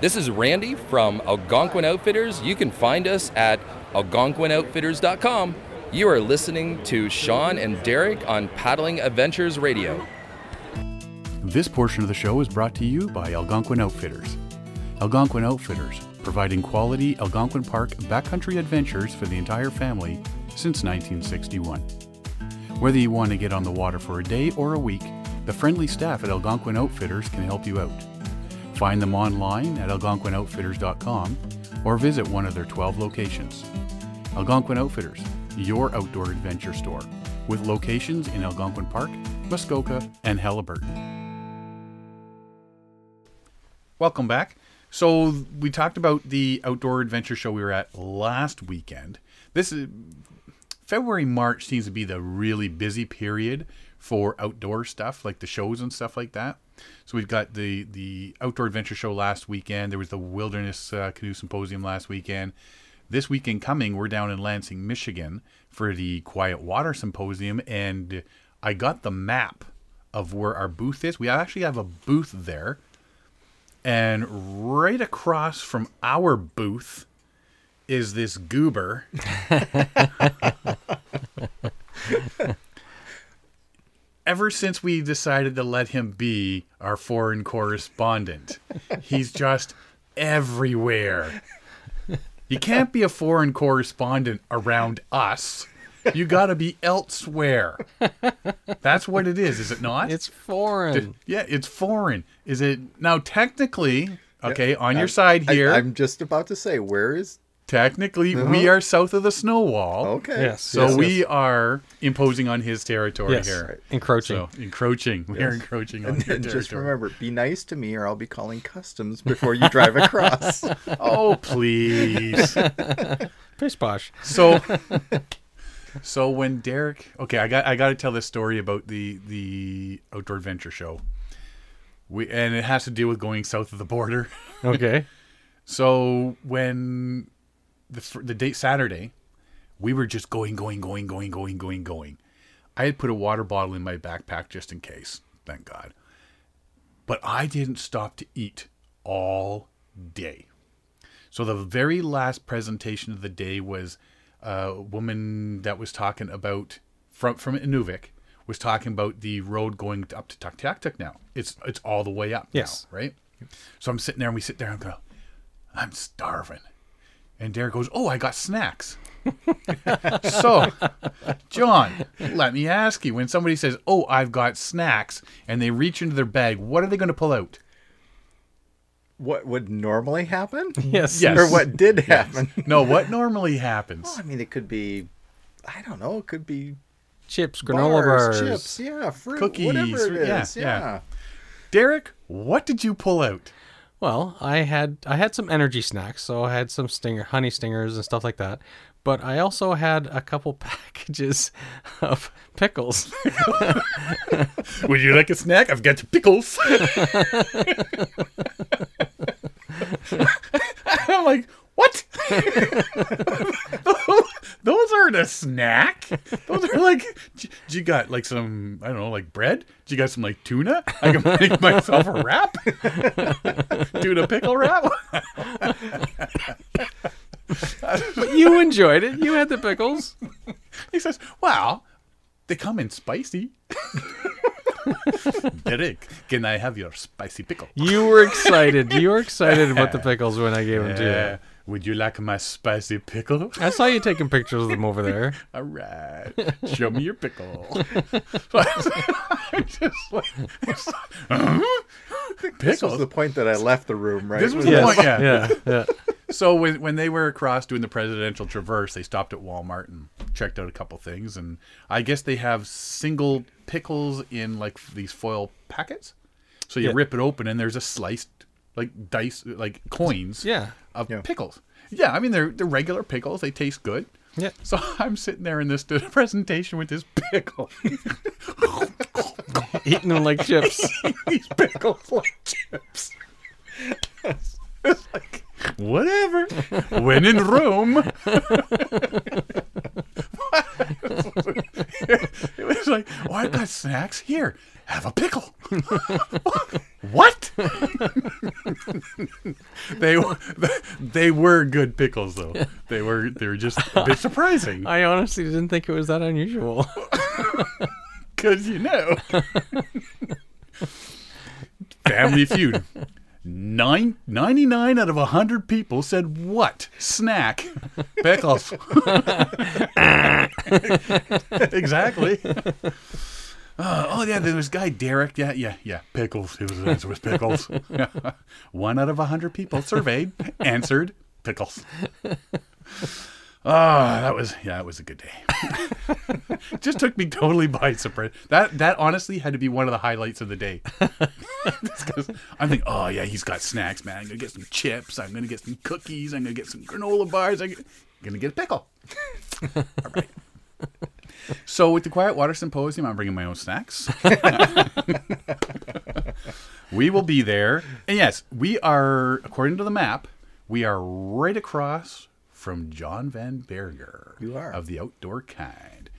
This is Randy from Algonquin Outfitters. You can find us at algonquinoutfitters.com. You are listening to Sean and Derek on Paddling Adventures Radio. This portion of the show is brought to you by Algonquin Outfitters. Algonquin Outfitters, providing quality Algonquin Park backcountry adventures for the entire family since 1961. Whether you want to get on the water for a day or a week, the friendly staff at Algonquin Outfitters can help you out. Find them online at algonquinoutfitters.com or visit one of their 12 locations. Algonquin Outfitters, your outdoor adventure store, with locations in Algonquin Park, Muskoka, and Haliburton. Welcome back. So we talked about the outdoor adventure show we were at last weekend. This is February, March seems to be the really busy period for outdoor stuff, like the shows and stuff like that. So we've got the the outdoor adventure show last weekend. There was the wilderness uh, canoe symposium last weekend. This weekend coming, we're down in Lansing, Michigan, for the Quiet Water Symposium, and I got the map of where our booth is. We actually have a booth there, and right across from our booth is this goober. <laughs> Ever since we decided to let him be our foreign correspondent, he's just everywhere. You can't be a foreign correspondent around us. You got to be elsewhere. That's what it is, is it not? It's foreign. Yeah, it's foreign. Is it now technically? Okay, on your I'm- side I- here. I'm just about to say, where is Technically, Uh-huh. we are south of the snow wall. Okay. Yes, So yes, we yes. are imposing on his territory Yes, here. right. Encroaching. So, encroaching. We are Yes. encroaching on And your just remember, be nice to me, or I'll be calling customs before you drive across. <laughs> oh, please. <laughs> Pish posh. So, <laughs> so when Derek, okay, I got I got to tell this story about the the outdoor adventure show. We and it has to do with going south of the border. Okay. so when the the date Saturday, we were just going, going, going, going, going, going, going. I had put a water bottle in my backpack just in case. Thank God. But I didn't stop to eat all day. So the very last presentation of the day was uh, a woman that was talking about from from Inuvik was talking about the road going up to Tuktoyaktuk now. It's it's all the way up Yes. now, right? So I'm sitting there and we sit there and go, I'm starving. And Derek goes, Oh, I got snacks. <laughs> so, John, let me ask you when somebody says, Oh, I've got snacks, and they reach into their bag, what are they going to pull out? what would normally happen? Yes. Yes. Or what did happen? No, what normally happens? Well, I mean, it could be, I don't know, it could be Chips, granola bars, bars. chips, yeah, fruit, Cookies, whatever it yeah, yeah. Yeah. Derek, what did you pull out? Well, I had I had some energy snacks, so I had some stinger, honey stingers and stuff like that. But I also had a couple <laughs> packages of pickles. <laughs> Would you like a snack? I've got pickles. <laughs> I'm like, what? Those aren't a snack. Those are like, d- you got like some, I don't know, like bread? Did you got some like tuna? I can <laughs> make myself a wrap? <laughs> tuna pickle wrap? but you enjoyed it. You had the pickles. He says, well, they come in spicy. <laughs> Derek, can I have your spicy pickle? You were excited. You were excited about the pickles when I gave them to you. Would you like my spicy pickle? I saw you taking pictures of them over there. <laughs> All right. Show me your pickle. I'm <laughs> <laughs> just like, huh? This was Pickles? the point that I left the room, right? This was When the point, yeah. Yeah, yeah. So when when they were across doing the presidential traverse, they stopped at Walmart and checked out a couple things, and I guess they have single pickles in like these foil packets. So you Yeah. rip it open, and there's a sliced like dice like coins Yeah. Of Yeah. pickles. Yeah, I mean they're they're regular pickles. They taste good. Yeah. So <laughs> I'm sitting there in this <laughs> presentation with this pickle. <laughs> Eating them like chips. these pickles like chips. It's like, whatever. When in Rome. it was like, oh, I've got snacks. Here, have a pickle. What? <laughs> <laughs> they were they were good pickles though. They were they were just a bit surprising <laughs> I honestly didn't think it was that unusual. because you know. Family Feud. Nine, 99 out of 100 people said what? Snack. Pickles. exactly. Uh, oh, yeah, there was guy Derek. Yeah, yeah, yeah. Pickles. His answer was pickles. <laughs> One out of a 100 people surveyed answered pickles. Ah, that was, yeah, it was a good day. <laughs> just took me totally by surprise. That that honestly had to be one of the highlights of the day. <laughs> I'm thinking, oh yeah, he's got snacks, man. I'm gonna get some chips. I'm gonna get some cookies. I'm gonna get some granola bars. I'm gonna get a pickle. All right. So with the Quiet Water Symposium, I'm bringing my own snacks. <laughs> we will be there, and yes, we are. According to the map, we are right across from John Van Berger. You are. of the outdoor kind.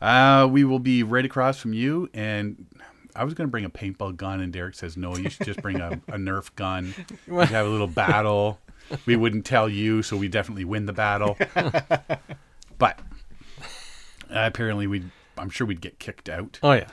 Uh, we will be right across from you, and I was going to bring a paintball gun, and Derek says no. You should just bring a, a Nerf gun. We could have a little battle. We wouldn't tell you, so we definitely win the battle. <laughs> but apparently, we I'm sure we'd get kicked out. Oh yeah.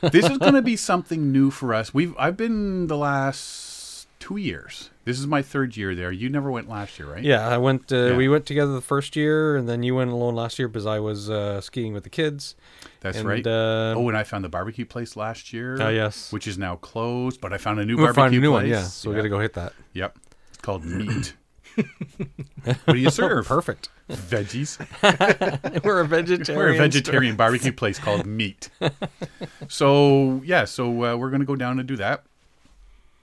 <laughs> this is going to be something new for us. We've I've been the last two years. This is my third year there. You never went last year, right? Yeah, I went. Uh, Yeah. We went together the first year, and then you went alone last year because I was uh, skiing with the kids. That's And, right. uh, oh, and I found the barbecue place last year. Oh, yes. which is now closed. But I found a new We'll barbecue find a new place. one, yeah. So we got to go hit that. Yep, it's called Meat. <laughs> what do you serve? Perfect. Veggies. <laughs> We're a vegetarian. We're a vegetarian barbecue place called Meat. So yeah, so uh, we're gonna go down and do that.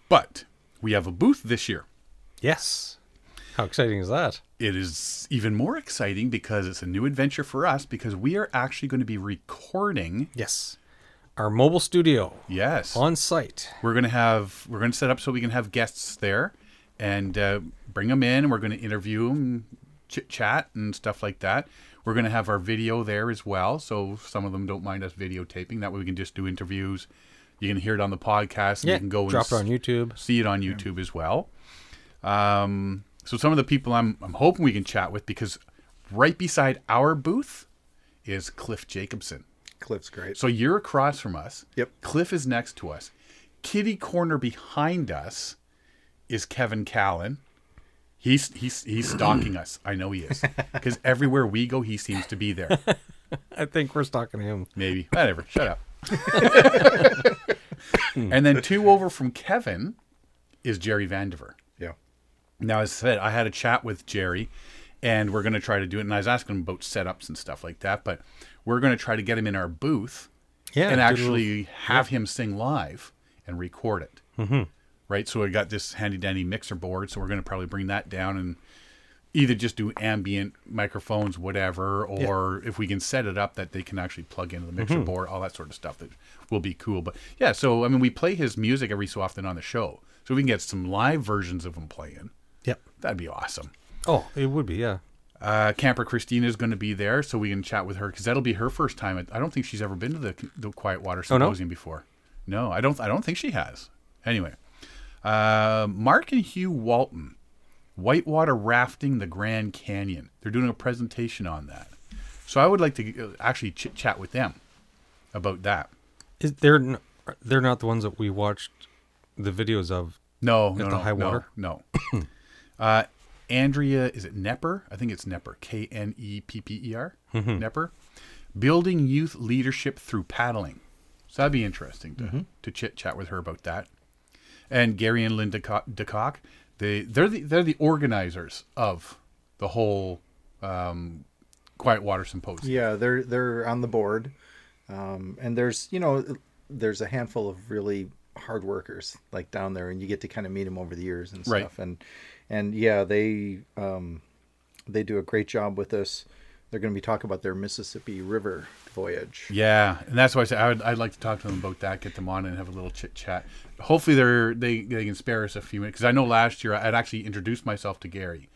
But we have a booth this year. Yes. How exciting is that? It is even more exciting because it's a new adventure for us because we are actually going to be recording. Yes. Our mobile studio Yes. on site. We're going to have we're going to set up so we can have guests there and uh, bring them in and we're going to interview them, chit chat and stuff like that. We're going to have our video there as well, so some of them don't mind us videotaping. That way we can just do interviews. You can hear it on the podcast. And Yeah, you can go drop it on YouTube. see it on YouTube as well. Um, so some of the people I'm I'm hoping we can chat with because right beside our booth is Cliff Jacobson. Cliff's great. So you're across from us. Yep. Cliff is next to us. Kitty corner behind us is Kevin Callan. He's he's he's stalking us. I know he is <laughs> because everywhere we go, he seems to be there. <laughs> I think we're stalking him. Maybe <laughs> whatever. Shut up. and then two over from Kevin is Jerry Vandiver. Yeah. Now, as I said, I had a chat with Jerry, and we're going to try to do it. And I was asking him about setups and stuff like that, but we're going to try to get him in our booth Yeah. and actually have him sing live and record it. Mm-hmm. Right. So I got this handy dandy mixer board. So we're going to probably bring that down and either just do ambient microphones, whatever, or if we can set it up that they can actually plug into the mixer Mm-hmm. board, all that sort of stuff that will be cool. But yeah, so I mean, we play his music every so often on the show. So we can get some live versions of him playing, Yep. that'd be awesome. Oh, it would be, yeah. Uh, Camper Christina is going to be there, so we can chat with her because that'll be her first time. I don't think she's ever been to the, the Quiet Water Oh, no? Symposium before. No, I don't. I don't think she has. Anyway, uh, Mark and Hugh Walton, whitewater rafting the Grand Canyon. They're doing a presentation on that, so I would like to uh, actually chit chat with them about that. Is they're n- they're not the ones that we watched the videos of. No, no, the no, high no. No. <coughs> uh, Andrea, is it Knepper? I think it's Knepper. K N E P P E R. Mm-hmm. Knepper. Building youth leadership through paddling. So that'd be interesting to, Mm-hmm. to chit chat with her about that. And Gary and Linda Co- DeCock, they they're the they're the organizers of the whole um, Quiet Water Symposium. Yeah, they're they're on the board, um, and there's you know there's a handful of really hard workers like down there, and you get to kind of meet them over the years and Right. stuff, and and yeah, they um, they do a great job with this. They're going to be talking about their Mississippi River voyage. Yeah, and that's why I said I would, I'd like to talk to them about that, get them on and have a little chit chat. Hopefully, they're they they can spare us a few minutes because I know last year I'd actually introduced myself to Gary,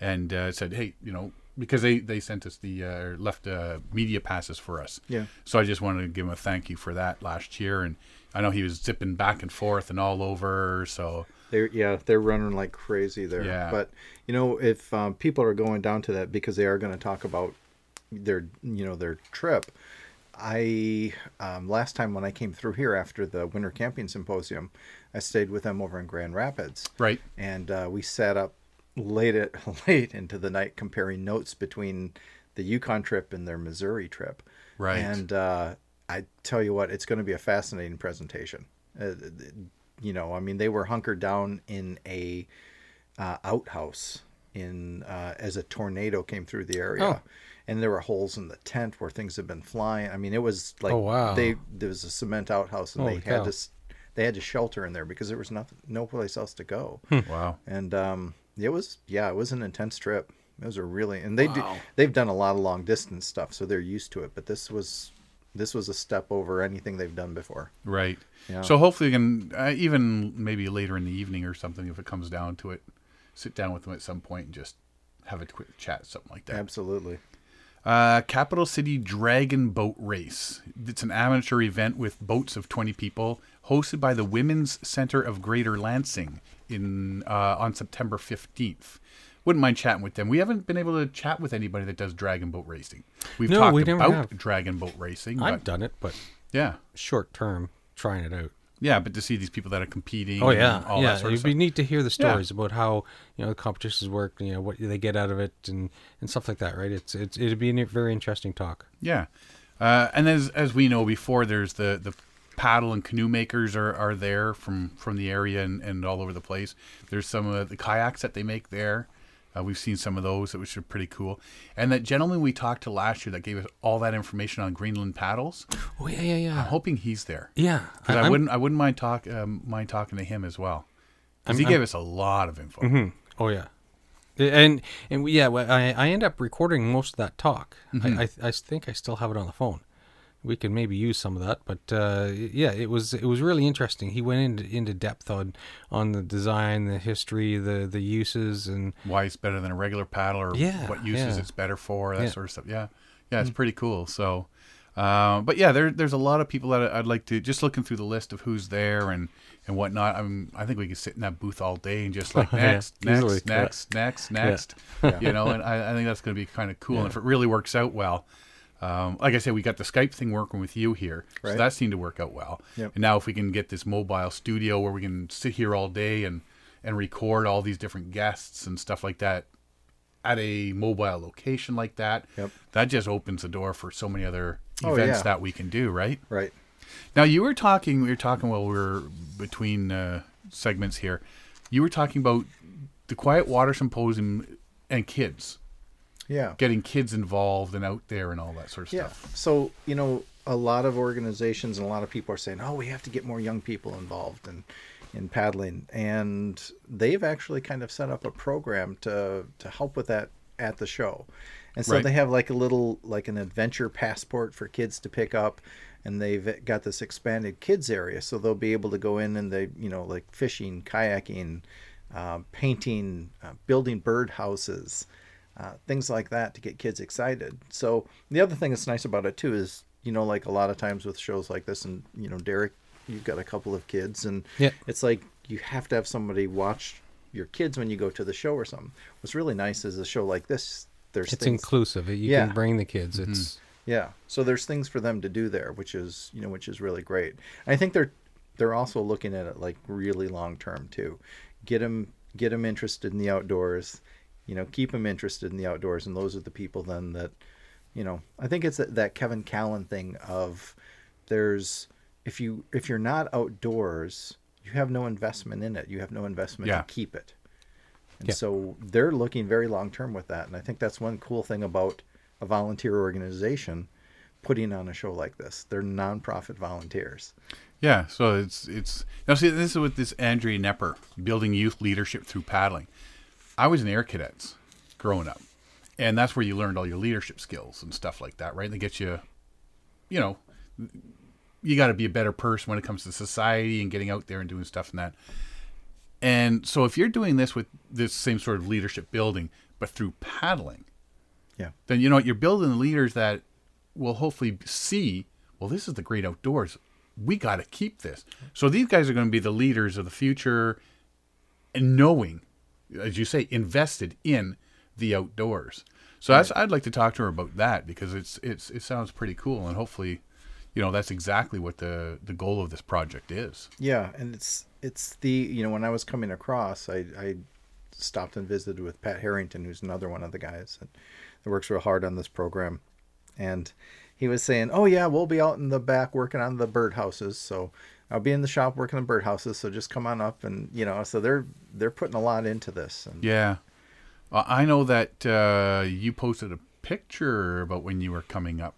and uh, said, hey, you know, because they they sent us the uh, left uh, media passes for us. Yeah. So I just wanted to give him a thank you for that last year, and I know he was zipping back and forth and all over. So They're yeah, they're running like crazy there. Yeah. But you know, if um, people are going down to that because they are going to talk about their you know their trip. I um, last time when I came through here after the winter camping symposium, I stayed with them over in Grand Rapids. Right. And uh, we sat up late at <laughs> late into the night comparing notes between the Yukon trip and their Missouri trip. Right. And uh, I tell you what, it's going to be a fascinating presentation. Uh, you know, I mean, they were hunkered down in a uh, outhouse in uh, as a tornado came through the area. Oh. And there were holes in the tent where things had been flying. I mean, it was like Oh, wow. they there was a cement outhouse and Holy they had to they had to shelter in there because there was nothing no place else to go. <laughs> Wow. And um, it was yeah, it was an intense trip. It was a really and they do they've done a lot of long distance stuff, so they're used to it. But this was this was a step over anything they've done before. Right. Yeah. So hopefully, we can uh, even maybe later in the evening or something, if it comes down to it, sit down with them at some point and just have a quick chat, something like that. Absolutely. Uh, Capital City Dragon Boat Race. It's an amateur event with boats of 20 people, hosted by the Women's Center of Greater Lansing in uh, on September 15th. Wouldn't mind chatting with them. We haven't been able to chat with anybody that does dragon boat racing. We've No, talked we about have. dragon boat racing. I've done it, but yeah, short term, trying it out. yeah, but to see these people that are competing. Oh yeah, all yeah. that sort of It'd be stuff. neat to hear the Yeah. stories about how you know the competitions work, you know what they get out of it, and and stuff like that. Right? It's it's it'd be a very interesting talk. Yeah, uh, and as as we know before, there's the the paddle and canoe makers are, are there from from the area and, and all over the place. There's some of the kayaks that they make there. Uh, we've seen some of those, which are pretty cool. And that gentleman we talked to last year that gave us all that information on Greenland paddles. Oh yeah, yeah, yeah. I'm hoping he's there. Yeah, because I, wouldn't I wouldn't mind talk um, mind talking to him as well because he I'm- gave us a lot of info. Mhm. Oh yeah, and and we, yeah, I I end up recording most of that talk. Mhm. I, I I think I still have it on the phone. We can maybe use some of that, but uh, yeah, it was it was really interesting. He went into into depth on on the design, the history, the the uses, and why it's better than a regular paddle or Yeah, what uses yeah. it's better for that Yeah. sort of stuff yeah yeah it's Mm. pretty cool so uh, but yeah there, there's a lot of people that i'd like to just looking through the list of who's there and and whatnot i mean i think we could sit in that booth all day and just like <laughs> Yeah, next next yeah. next next Yeah. next <laughs> Yeah. you know and I, I think that's going to be kind of cool and if it really works out well um, like I said, we got the Skype thing working with you here, so that seemed to work out well. Yep. And now, if we can get this mobile studio where we can sit here all day and and record all these different guests and stuff like that at a mobile location like that, Yep. that just opens the door for so many other Oh, events yeah. that we can do, right? Right. Now, you were talking. We were talking while we were between uh, segments here. You were talking about the Quiet Water Symposium and kids. Yeah. Getting kids involved and out there and all that sort of Yeah. stuff. So, you know, a lot of organizations and a lot of people are saying, "Oh, we have to get more young people involved in in paddling." And they've actually kind of set up a program to to help with that at the show. And so Right. they have like a little like an adventure passport for kids to pick up and they've got this expanded kids area so they'll be able to go in and they, you know, like fishing, kayaking, uh, painting, uh, building bird houses, uh, things like that to get kids excited. So the other thing that's nice about it too is, you know, like a lot of times with shows like this, and you know, Derek, you've got a couple of kids, and Yeah. it's like you have to have somebody watch your kids when you go to the show or something. What's really nice is a show like this. There's it's things, inclusive. You Yeah. can bring the kids. Mm-hmm. It's yeah. So there's things for them to do there, which is you know which is really great. I think they're they're also looking at it like really long term too. Get them get them interested in the outdoors. You know, keep them interested in the outdoors, and those are the people then that you know. I think it's that, that Kevin Callan thing of there's if you if you're not outdoors, you have no investment in it. You have no investment Yeah. to keep it. And Yeah. so they're looking very long term with that. And I think that's one cool thing about a volunteer organization putting on a show like this. They're nonprofit volunteers. Yeah, so it's it's now see this is with this Andrea Knepper building youth leadership through paddling. I was in air cadets growing up, and that's where you learned all your leadership skills and stuff like that, right? And they get you, you know, you got to be a better person when it comes to society and getting out there and doing stuff and that. And so if you're doing this with this same sort of leadership building, but through paddling, Yeah. then you know what you're building the leaders that will hopefully see well this is the great outdoors we got to keep this so these guys are going to be the leaders of the future and knowing as you say invested in the outdoors. So that's i'd like to talk to her about that because it's it's it sounds pretty cool and hopefully you know that's exactly what the the goal of this project is. Yeah, and it's it's the you know when I was coming across, I I stopped and visited with Pat Harrington, who's another one of the guys that, that works real hard on this program, and he was saying, "Oh yeah, we'll be out in the back working on the birdhouses, so I'll be in the shop working on birdhouses, so just come on up and you know." So they're they're putting a lot into this, and yeah Uh, I know that uh, you posted a picture about when you were coming up,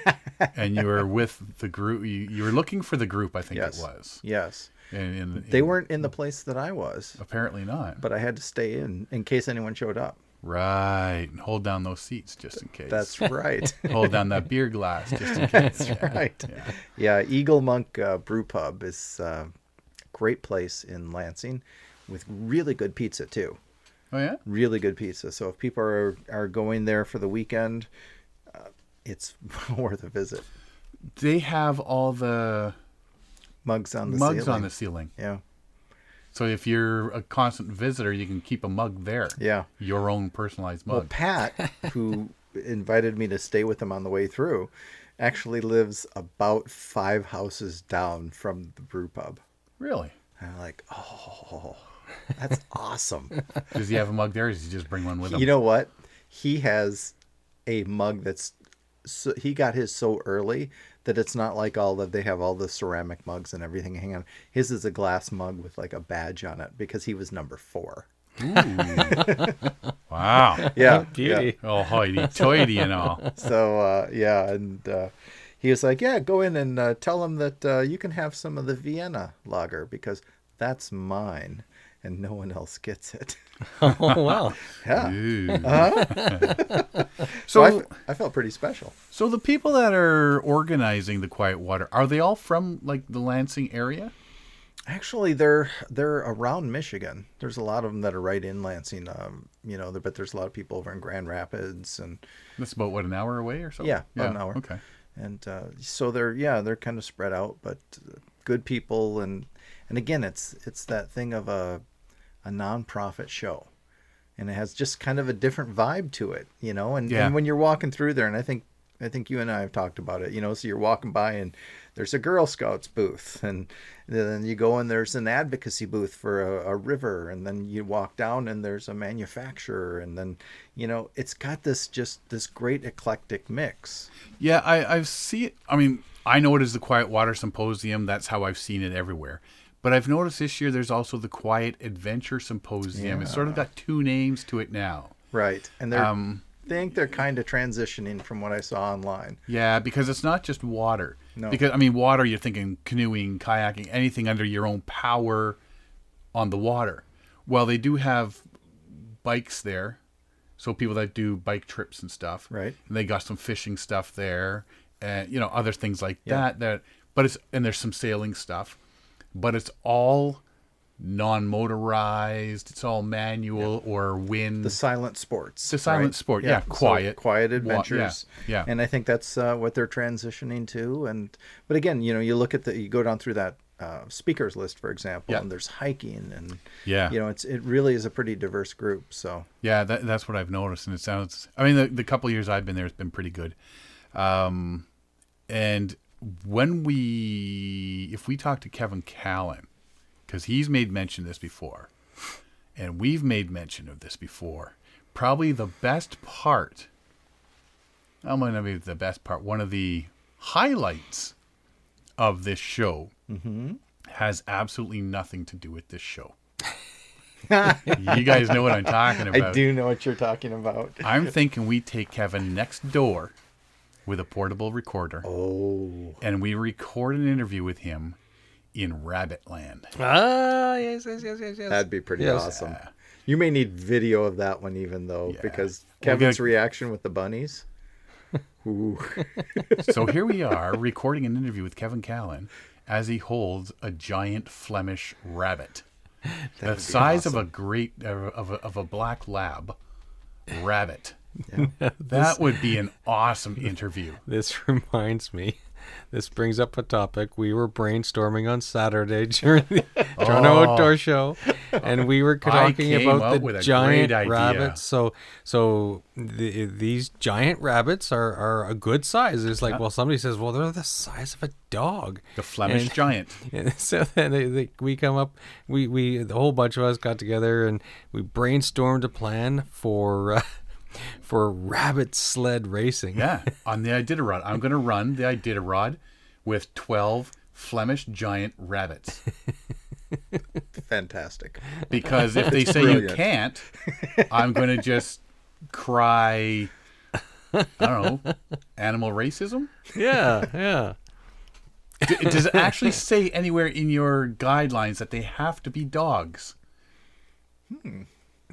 <laughs> and you were with the group. You, you were looking for the group, I think Yes. it was. Yes. And, and They weren't in the place that I was, apparently not. but I had to stay in in case anyone showed up. Right. And hold down those seats just in case. That's right. <laughs> hold down that beer glass just in <laughs> case. That's Yeah. right. Yeah. Yeah, Eagle Monk uh, Brew Pub is uh, a great place in Lansing with really good pizza too. Oh yeah. Really good pizza. So if people are are going there for the weekend, uh, it's <laughs> worth a visit. They have all the Mugs on the mugs ceiling. on the ceiling. Yeah. So if you're a constant visitor, you can keep a mug there. Yeah. Your own personalized mug. Well, Pat, <laughs> who invited me to stay with him on the way through, actually lives about five houses down from the brew pub. really? And I'm like, oh, that's <laughs> awesome. Does he have a mug there? Or does he just bring one with him? You know what? He has a mug that's so, he got his so early that it's not like all that they have all the ceramic mugs and everything hanging on. His is a glass mug with like a badge on it because he was number four. <laughs> wow. Yeah, Beauty. Oh, hoity-toity and all. so uh, yeah, and uh, he was like, "Yeah, go in and uh, tell him that uh, you can have some of the Vienna lager because that's mine, and no one else gets it." <laughs> Oh well. <laughs> yeah, Ooh. <laughs> so So, I, f- I felt pretty special. so the people that are organizing the Quiet Water are they all from like the Lansing area? Actually, they're they're around Michigan. There's a lot of them that are right in Lansing. Um, you know, but there's a lot of people over in Grand Rapids and That's about what an hour away or so. Yeah, about an hour. Okay. and uh, so they're yeah they're kind of spread out, but uh, good people and and again it's it's that thing of a a nonprofit show, and it has just kind of a different vibe to it, you know. And, Yeah. and when you're walking through there, and I think I think you and I have talked about it, you know. So you're walking by and there's a Girl Scouts booth, and then you go and there's an advocacy booth for a, a river, and then you walk down and there's a manufacturer, and then you know it's got this just this great eclectic mix. Yeah, I I've seen it. I mean, I know it is the Quiet Water Symposium. That's how I've seen it everywhere. But I've noticed this year there's also the Quiet Adventure Symposium. It's sort of got two names to it now. Right. And they're Um, think they're kind of transitioning from what I saw online. Yeah, because it's not just water. No. Because I mean, water. You're thinking canoeing, kayaking, anything under your own power on the water. Well, they do have bikes there, so people that do bike trips and stuff. Right. And they got some fishing stuff there, and you know other things like Yeah. that. That, but it's and there's some sailing stuff, but it's all non-motorized. It's all manual or wind. The silent sports. The silent right? sport, yeah, So quiet. quiet Wa- yeah, adventures. yeah. And I think that's uh, what they're transitioning to. And but again, you know, you look at the you go down through that uh, speakers list, for example, Yeah. and there's hiking and Yeah. you know, it's it really is a pretty diverse group. So Yeah, that, that's what I've noticed, and it sounds. I mean, the, the couple years I've been there has been pretty good. Um, and when we, if we talk to Kevin Callan, because he's made mention of this before, and we've made mention of this before, probably the best part. I'm going to be the best part. One of the highlights of this show mm-hmm. has absolutely nothing to do with this show. you guys know what I'm talking <laughs> about. I do know what you're talking about. I'm <laughs> thinking we take Kevin next door with a portable recorder. Oh. And we record an interview with him in Rabbit Land. Ah, yes, yes, yes, yes, yes. That'd be pretty Yes. awesome. You may need video of that one even though because Kevin's Kevin's gotta- reaction with the bunnies. <laughs> Ooh. so here we are recording an interview with Kevin Callan as he holds a giant Flemish rabbit. the would be size of a awesome. great of a, of a black lab rabbit. <laughs> that would be an awesome interview. <laughs> This reminds me. This brings up a topic we were brainstorming on Saturday <laughs> during the Toronto Oh. Outdoor Show, and we were talking about the giant rabbits. So, so the, these giant rabbits are, are a good size. It's like, Yeah. well, somebody says, well, they're the size of a dog. The Flemish And- giant. and so then they, they, we come up, we, we, the whole bunch of us got together and we brainstormed a plan for, uh, for rabbit sled racing. Yeah, <laughs> on the Iditarod. I'm going to run the Iditarod with 12 Flemish giant rabbits. fantastic. because if they It's say you can't, I'm going to just cry. I don't know, animal racism. Yeah, yeah. D- does it actually say anywhere in your guidelines that they have to be dogs? Hmm.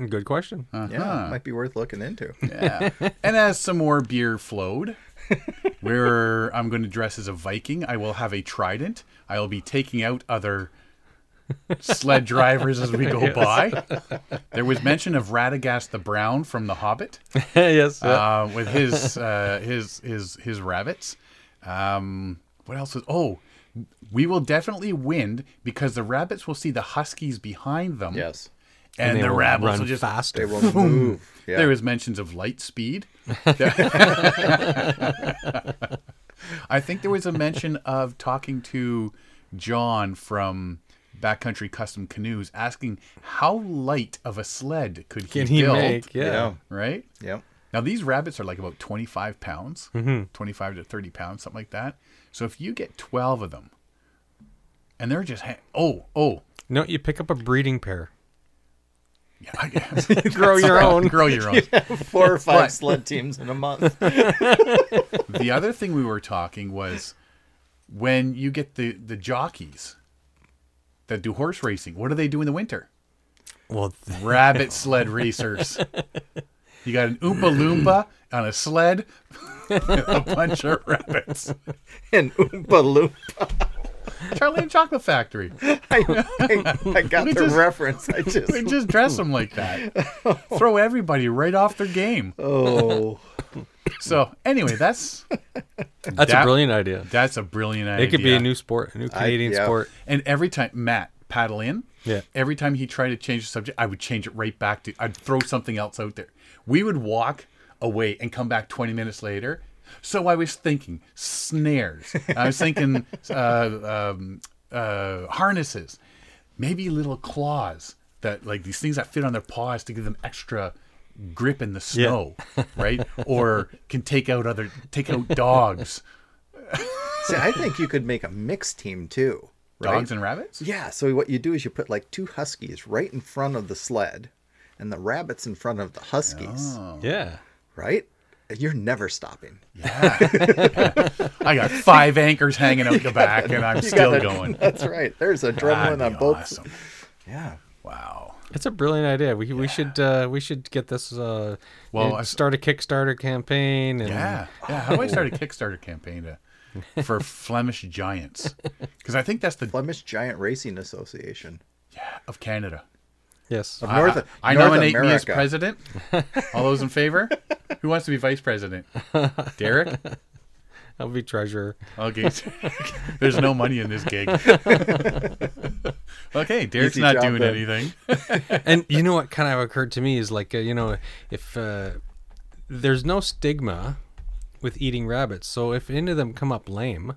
Good question. Yeah, Uh-huh. might be worth looking into. Yeah. and as some more beer flowed, <laughs> where I'm going to dress as a Viking, I will have a trident. I will be taking out other sled drivers as we go <laughs> Yes. by. There was mention of Radagast the Brown from The Hobbit. <laughs> yes. yeah. uh, with his uh, his his his rabbits. Um, what else is? Oh, we will definitely win because the rabbits will see the huskies behind them. Yes. And, And the will rabbits will just faster. They will move. Yeah. There was mentions of light speed. <laughs> I think there was a mention of talking to John from Backcountry Custom Canoes, asking how light of a sled could he Can he build? make? Yeah. Yeah. Right. Yep. Now these rabbits are like about 25 pounds, Mm-hmm. 25 to 30 pounds, something like that. So if you get 12 of them, and they're just ha- oh oh No, you pick up a breeding pair. Yeah, I guess. <laughs> Grow your own. grow your <laughs> own. Four or five But- sled teams in a month. <laughs> the other thing we were talking was when you get the the jockeys that do horse racing. What do they do in the winter? Well, Rabbit sled racers. You got an Oompa Loompa on a sled, a bunch of rabbits. and Oompa Loompa. Charlie and Chocolate Factory. <laughs> I, I, I got We the just- reference. I <laughs> just. We just dress them like that. <laughs> Throw everybody right off their game. Oh. So anyway, that's that's That- a brilliant idea. that's a brilliant idea. It could be a new sport, a new I- Canadian yeah. sport. And every time Matt paddle in, Yeah. Every time he tried to change the subject, I would change it right back to. I'd throw something else out there. We would walk away and come back 20 minutes later. So I was thinking snares. I was thinking uh, um, uh, harnesses, maybe little claws that like these things that fit on their paws to give them extra grip in the snow, right? Or can take out other take out dogs, See, I think you could make a mixed team too. Right? dogs and rabbits. Yeah. So what you do is you put like two huskies right in front of the sled, and the rabbits in front of the huskies. Oh. Yeah. Right. You're never stopping. Yeah. I got five anchors hanging out the back, and I'm <laughs> still gotta- going. That's right. There's adrenaline That'd on both. awesome. Yeah. Wow. It's a brilliant idea. We we should uh, we should get this. Uh, Well, you I- start a Kickstarter campaign. And, Yeah, yeah. How do I start a Kickstarter campaign to, for Flemish Giants? Because I think that's the Flemish Giant Racing Association Yeah, of Canada. Yes. of I- North. I, I North nominate me as America. president. <laughs> All those in favor? Who wants to be vice president? Derek. <laughs> I'll be treasurer. Okay. <laughs> There's no money in this gig. okay, Derek's Easy not doing then. anything. and you know what kind of occurred to me is like uh, you know if uh, there's no stigma with eating rabbits, so if any of them come up lame.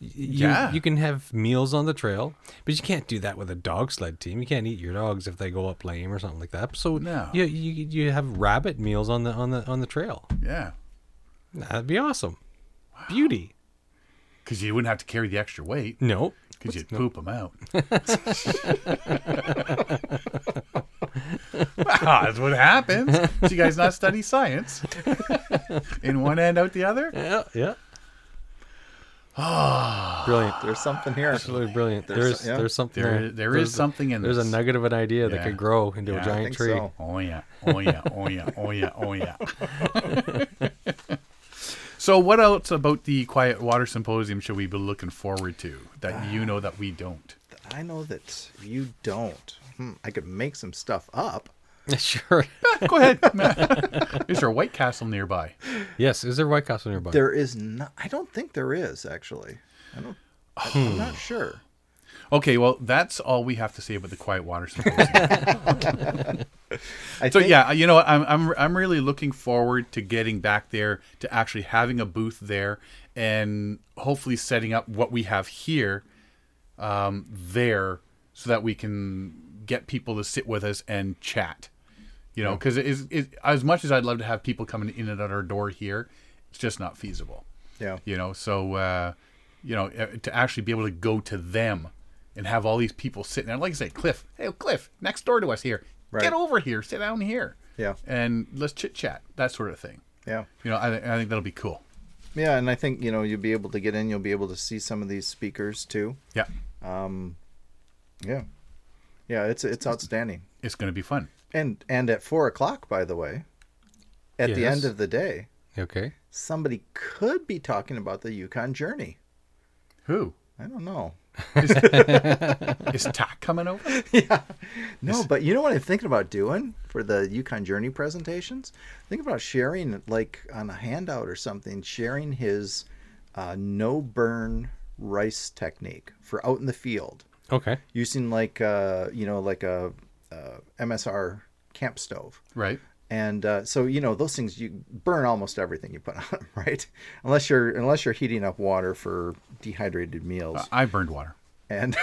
You, Yeah. you can have meals on the trail, but you can't do that with a dog sled team. You can't eat your dogs if they go up lame or something like that. So No. you, you you have rabbit meals on the on the on the trail. Yeah, That'd be awesome. Beauty. because you wouldn't have to carry the extra weight No. because you'd poop them out. <laughs> <laughs> Ah, that's what happens. Do you guys not study science? <laughs> In one end, out the other. Yeah. Yeah. <sighs> brilliant. There's something here. Absolutely brilliant. There's There's some- yeah. there's something There there. is- there There's is a- something in there. There's this. a nugget of an idea that could grow into Yeah, a I giant think tree. so. Oh yeah, oh yeah, oh yeah, oh yeah, oh yeah. <laughs> so, what else about the Quiet Water Symposium should we be looking forward to that you know that we don't? I know that you don't. Hmm, I could make some stuff up. <laughs> sure. <laughs> Go ahead. <laughs> is there a White Castle nearby? Yes. Is there a White Castle nearby? There is not. I don't think there is actually. I don't. I'm not sure. Okay, well, that's all we have to say about the Quiet Water Symposium. So think, yeah, you know, I'm I'm I'm really looking forward to getting back there to actually having a booth there and hopefully setting up what we have here um, there so that we can get people to sit with us and chat. You know, because it is it, as much as I'd love to have people coming in and out our door here, it's just not feasible. Yeah. You know, so uh, you know to actually be able to go to them and have all these people sitting there. Like I say, Cliff, hey, Cliff, next door to us here. Right. Get over here, sit down here. Yeah. And let's chit chat, that sort of thing. Yeah. You know, I, I think that'll be cool. Yeah, and I think you know you'll be able to get in. You'll be able to see some of these speakers too. Yeah. Um, yeah, yeah. It's it's outstanding. It's going to be fun. And and at four o'clock, by the way, at the end of the day, Okay. somebody could be talking about the Yukon journey. Who? I don't know. <laughs> Is Tack coming over? <laughs> yeah. No, but you know what I'm thinking about doing for the Yukon Journey presentations? Think about sharing, like on a handout or something, sharing his uh, no burn rice technique for out in the field Okay. using like uh, you know like a, uh MSR camp stove. Right. And uh, so you know those things you burn almost everything you put <laughs> on them, right? Unless you're unless you're heating up water for dehydrated meals. I burned water. And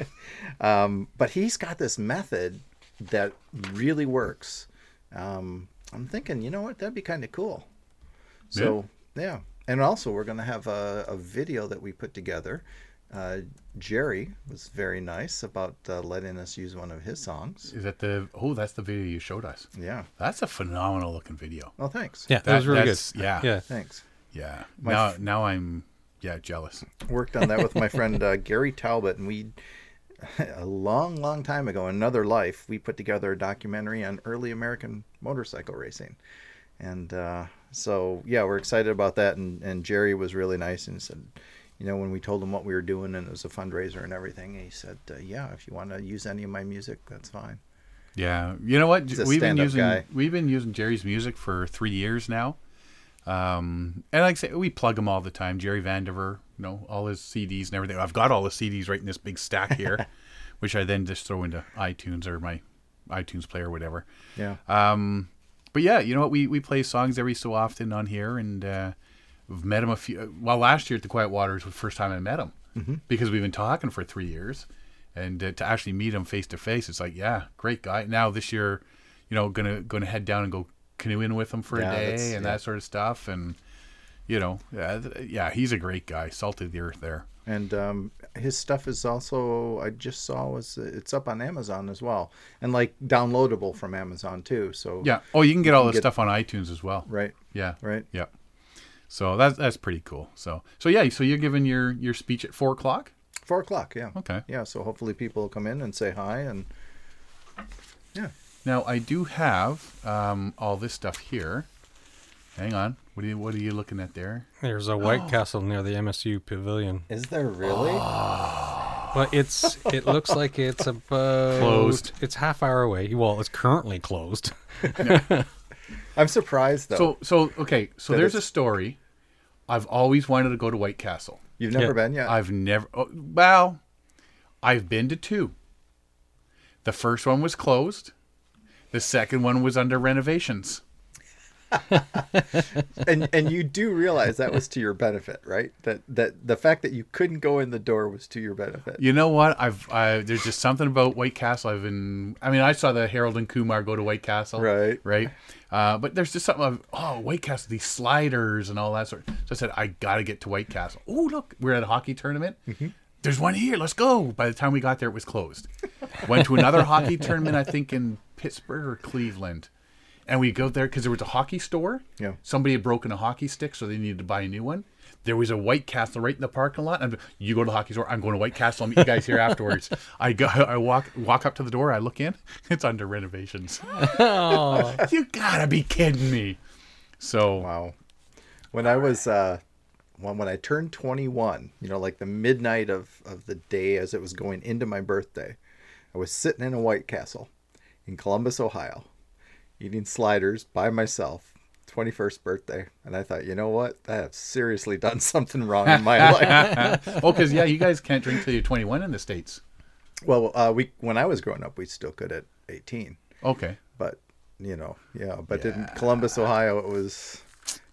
<laughs> um, but he's got this method that really works. Um, I'm thinking, you know what, that'd be kind of cool. So yeah, and also we're gonna have a, a video that we put together. Uh, Jerry was very nice about uh, letting us use one of his songs. Is that the? Oh, that's the video you showed us. Yeah. That's a phenomenal looking video. Oh, thanks. Yeah, that, was really good. Yeah. Yeah. Thanks. Yeah. My now, f- now I'm, yeah, jealous. Worked on that with my friend uh, Gary Talbot, and we, <laughs> a long, long time ago, another life, we put together a documentary on early American motorcycle racing, and uh, so yeah, we're excited about that. And, and Jerry was really nice and said, you know, when we told him what we were doing and it was a fundraiser and everything, he said, uh, yeah, if you want to use any of my music, that's fine. Yeah. You know what? We've been using guy. we've been using Jerry's music for three years now. Um, and like I say, we plug him all the time. Jerry Vandiver, you know, all his CDs and everything. I've got all the CDs right in this big stack here, <laughs> which I then just throw into iTunes or my iTunes player or whatever. Yeah. Um, but yeah, you know what? We we play songs every so often on here, and uh, we've met him a few. Well, last year at the Quiet Waters was the first time I met him Mhm. because we've been talking for three years, and uh, to actually meet him face to face, it's like, yeah, great guy. Now this year, you know, gonna gonna head down and go canoeing with him for Yeah, a day and yeah. that sort of stuff, and you know, yeah, yeah, he's a great guy, salt of the earth there. And um, his stuff is also I just saw was it's up on Amazon as well, and like downloadable from Amazon too. So Yeah. Oh, you can get all this stuff on iTunes as well. Right. Yeah. Right. Yeah. So that's that's pretty cool. So so yeah. So you're giving your your speech at four o'clock. Four o'clock. Yeah. Okay. Yeah. So hopefully people will come in and say hi and yeah. Now I do have um, all this stuff here. Hang on. What are you What are you looking at there? There's a White Castle near the MSU Pavilion. Is there really? But it's it looks like it's <laughs> about Closed. It's half hour away. Well, it's currently closed. <laughs> I'm surprised though. So so okay. So That there's a story. I've always wanted to go to White Castle. You've never Yeah. been yet. I've never. Oh, well, I've been to two. The first one was closed. The second one was under renovations. And and you do realize that was to your benefit, right? That that the fact that you couldn't go in the door was to your benefit. You know what? I've I, there's just something about White Castle. I've been. I mean, I saw the Harold and Kumar go to White Castle. Right. Right. Uh, but there's just something of oh White Castle, these sliders and all that sort. So I said I got to get to White Castle. Oh look, we're at a hockey tournament. There's one here. Let's go. By the time we got there, it was closed. Went to another hockey tournament. I think in Pittsburgh or Cleveland. And we go there because there was a hockey store. Yeah. Somebody had broken a hockey stick, so they needed to buy a new one. There was a White Castle right in the parking lot. And you go to the hockey store. I'm going to White Castle. I'll meet you guys here afterwards. <laughs> I go. I walk walk up to the door. I look in. <laughs> It's under renovations. Oh. <laughs> you gotta be kidding me. So Wow. When I was uh when when I turned 21, you know, like the midnight of of the day as it was going into my birthday, I was sitting in a White Castle in Columbus, Ohio, eating sliders by myself. 21st birthday and I thought, you know what? I have seriously done <laughs> something wrong in my life. <laughs> oh, because yeah, you guys can't drink till you're 21 in the states. Well, uh, we when I was growing up, we still could at 18. Okay. But you know, yeah. But in Columbus, Ohio, it was,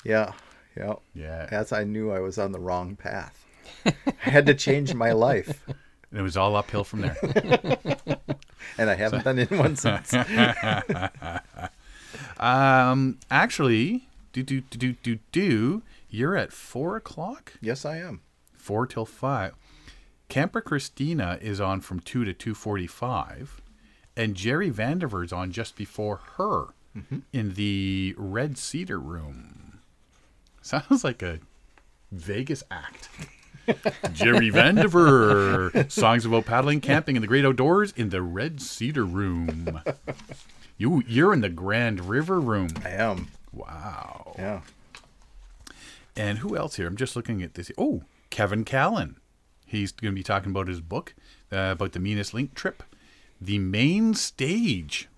yeah, yeah, Yeah. As I knew I was on the wrong path, <laughs> I had to change my life, And it was all uphill from there. And I haven't been in one since. <laughs> um, actually, do do do do do do. You're at four o'clock. yes, I am. Four till five. Camper Christina is on from two to two forty-five, and Jerry Vandiver's on just before her in the Red Cedar Room. Sounds like a Vegas act. Jerry Vandiver, songs about paddling, camping, and the great outdoors in the Red Cedar Room. You, you're in the Grand River Room. I am. Wow. Yeah. And who else here? I'm just looking at this. Oh, Kevin Callan. He's going to be talking about his book uh, about the Meanest Link trip. The main stage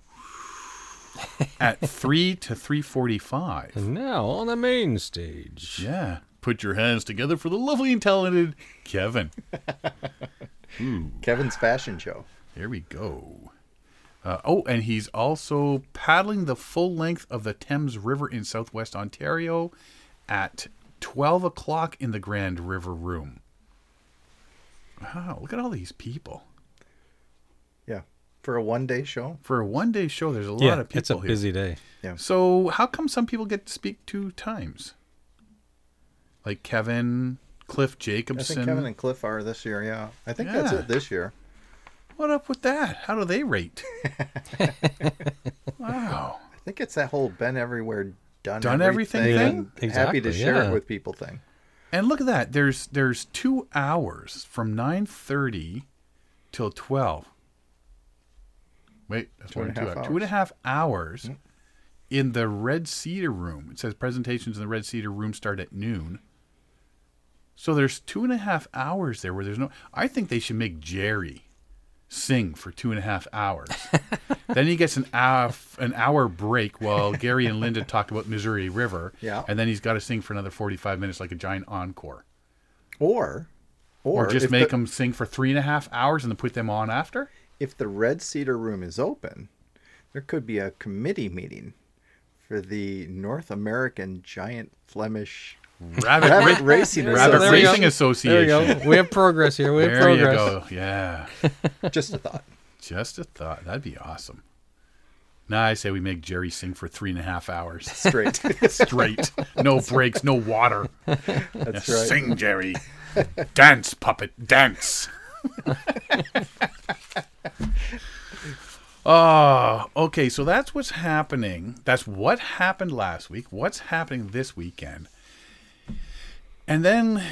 <laughs> at 3 to 3:45. And now on the main stage. Yeah. Put your hands together for the lovely and talented Kevin. <laughs> Ooh. Kevin's fashion show. There we go. Uh, oh, and he's also paddling the full length of the Thames River in southwest Ontario at 12 o'clock in the Grand River Room. Wow, look at all these people. Yeah. For a one day show. For a one day show, there's a lot of people it's a here. busy day. Yeah. So, how come some people get to speak two times? Like Kevin, Cliff Jacobson. I Jacobson. think Kevin and Cliff are this year, yeah. I think that's it this year. What up with that? How do they rate? <laughs> wow. I think it's that whole been everywhere, done, Done everything everything, thing? and happy to share yeah. it with people thing. And look at that. There's there's two hours from nine thirty till twelve. Wait, that's Two more and two hours. Two and a half hours mm. in the Red Cedar Room. It says presentations in the Red Cedar Room start at noon. So there's two and a half hours there where there's no. I think they should make Jerry sing for two and a half hours. <laughs> then he gets an hour an hour break while Gary and Linda talk about Missouri River. Yeah. And then he's got to sing for another forty five minutes like a giant encore. Or, Or, just make the, them sing for three and a half hours and then put them on after. If the Red Cedar Room is open, there could be a committee meeting for the North American Giant Flemish Rabbit, Rabbit <laughs> Racing Rabbit There we go. There Association. we go. We have progress here. We have There you go. Yeah. <laughs> Just a thought. Just a thought. That'd be awesome. Now I say we make Jerry sing for three and a half hours Straight. <laughs> straight. No breaks, no water. That's Yeah, right. Sing, Jerry. dance, puppet, dance. Oh, okay. So that's what's happening. That's what happened last week. What's happening this weekend? And then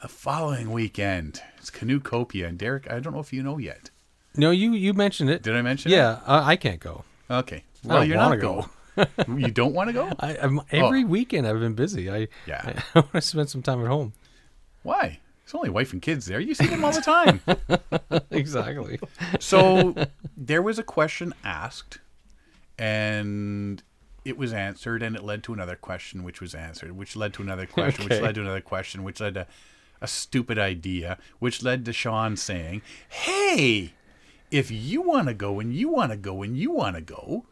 the following weekend, it's Canoecopia. And Derek, I don't know if you know yet. No, you you mentioned it. Did I mention it? Yeah, I, I can't go. Okay. I Well, you're not go. go. you don't want to go? <laughs> I, I'm, every oh. weekend I've been busy. I Yeah. <laughs> I, want to spend some time at home. Why? It's only wife and kids there. You see them all the time. <laughs> exactly. so there was a question asked and it was answered and it led to another question which was answered which led to another question which led to another question which led to a stupid idea which led to sean saying hey if you want to go and you want to go and you want to go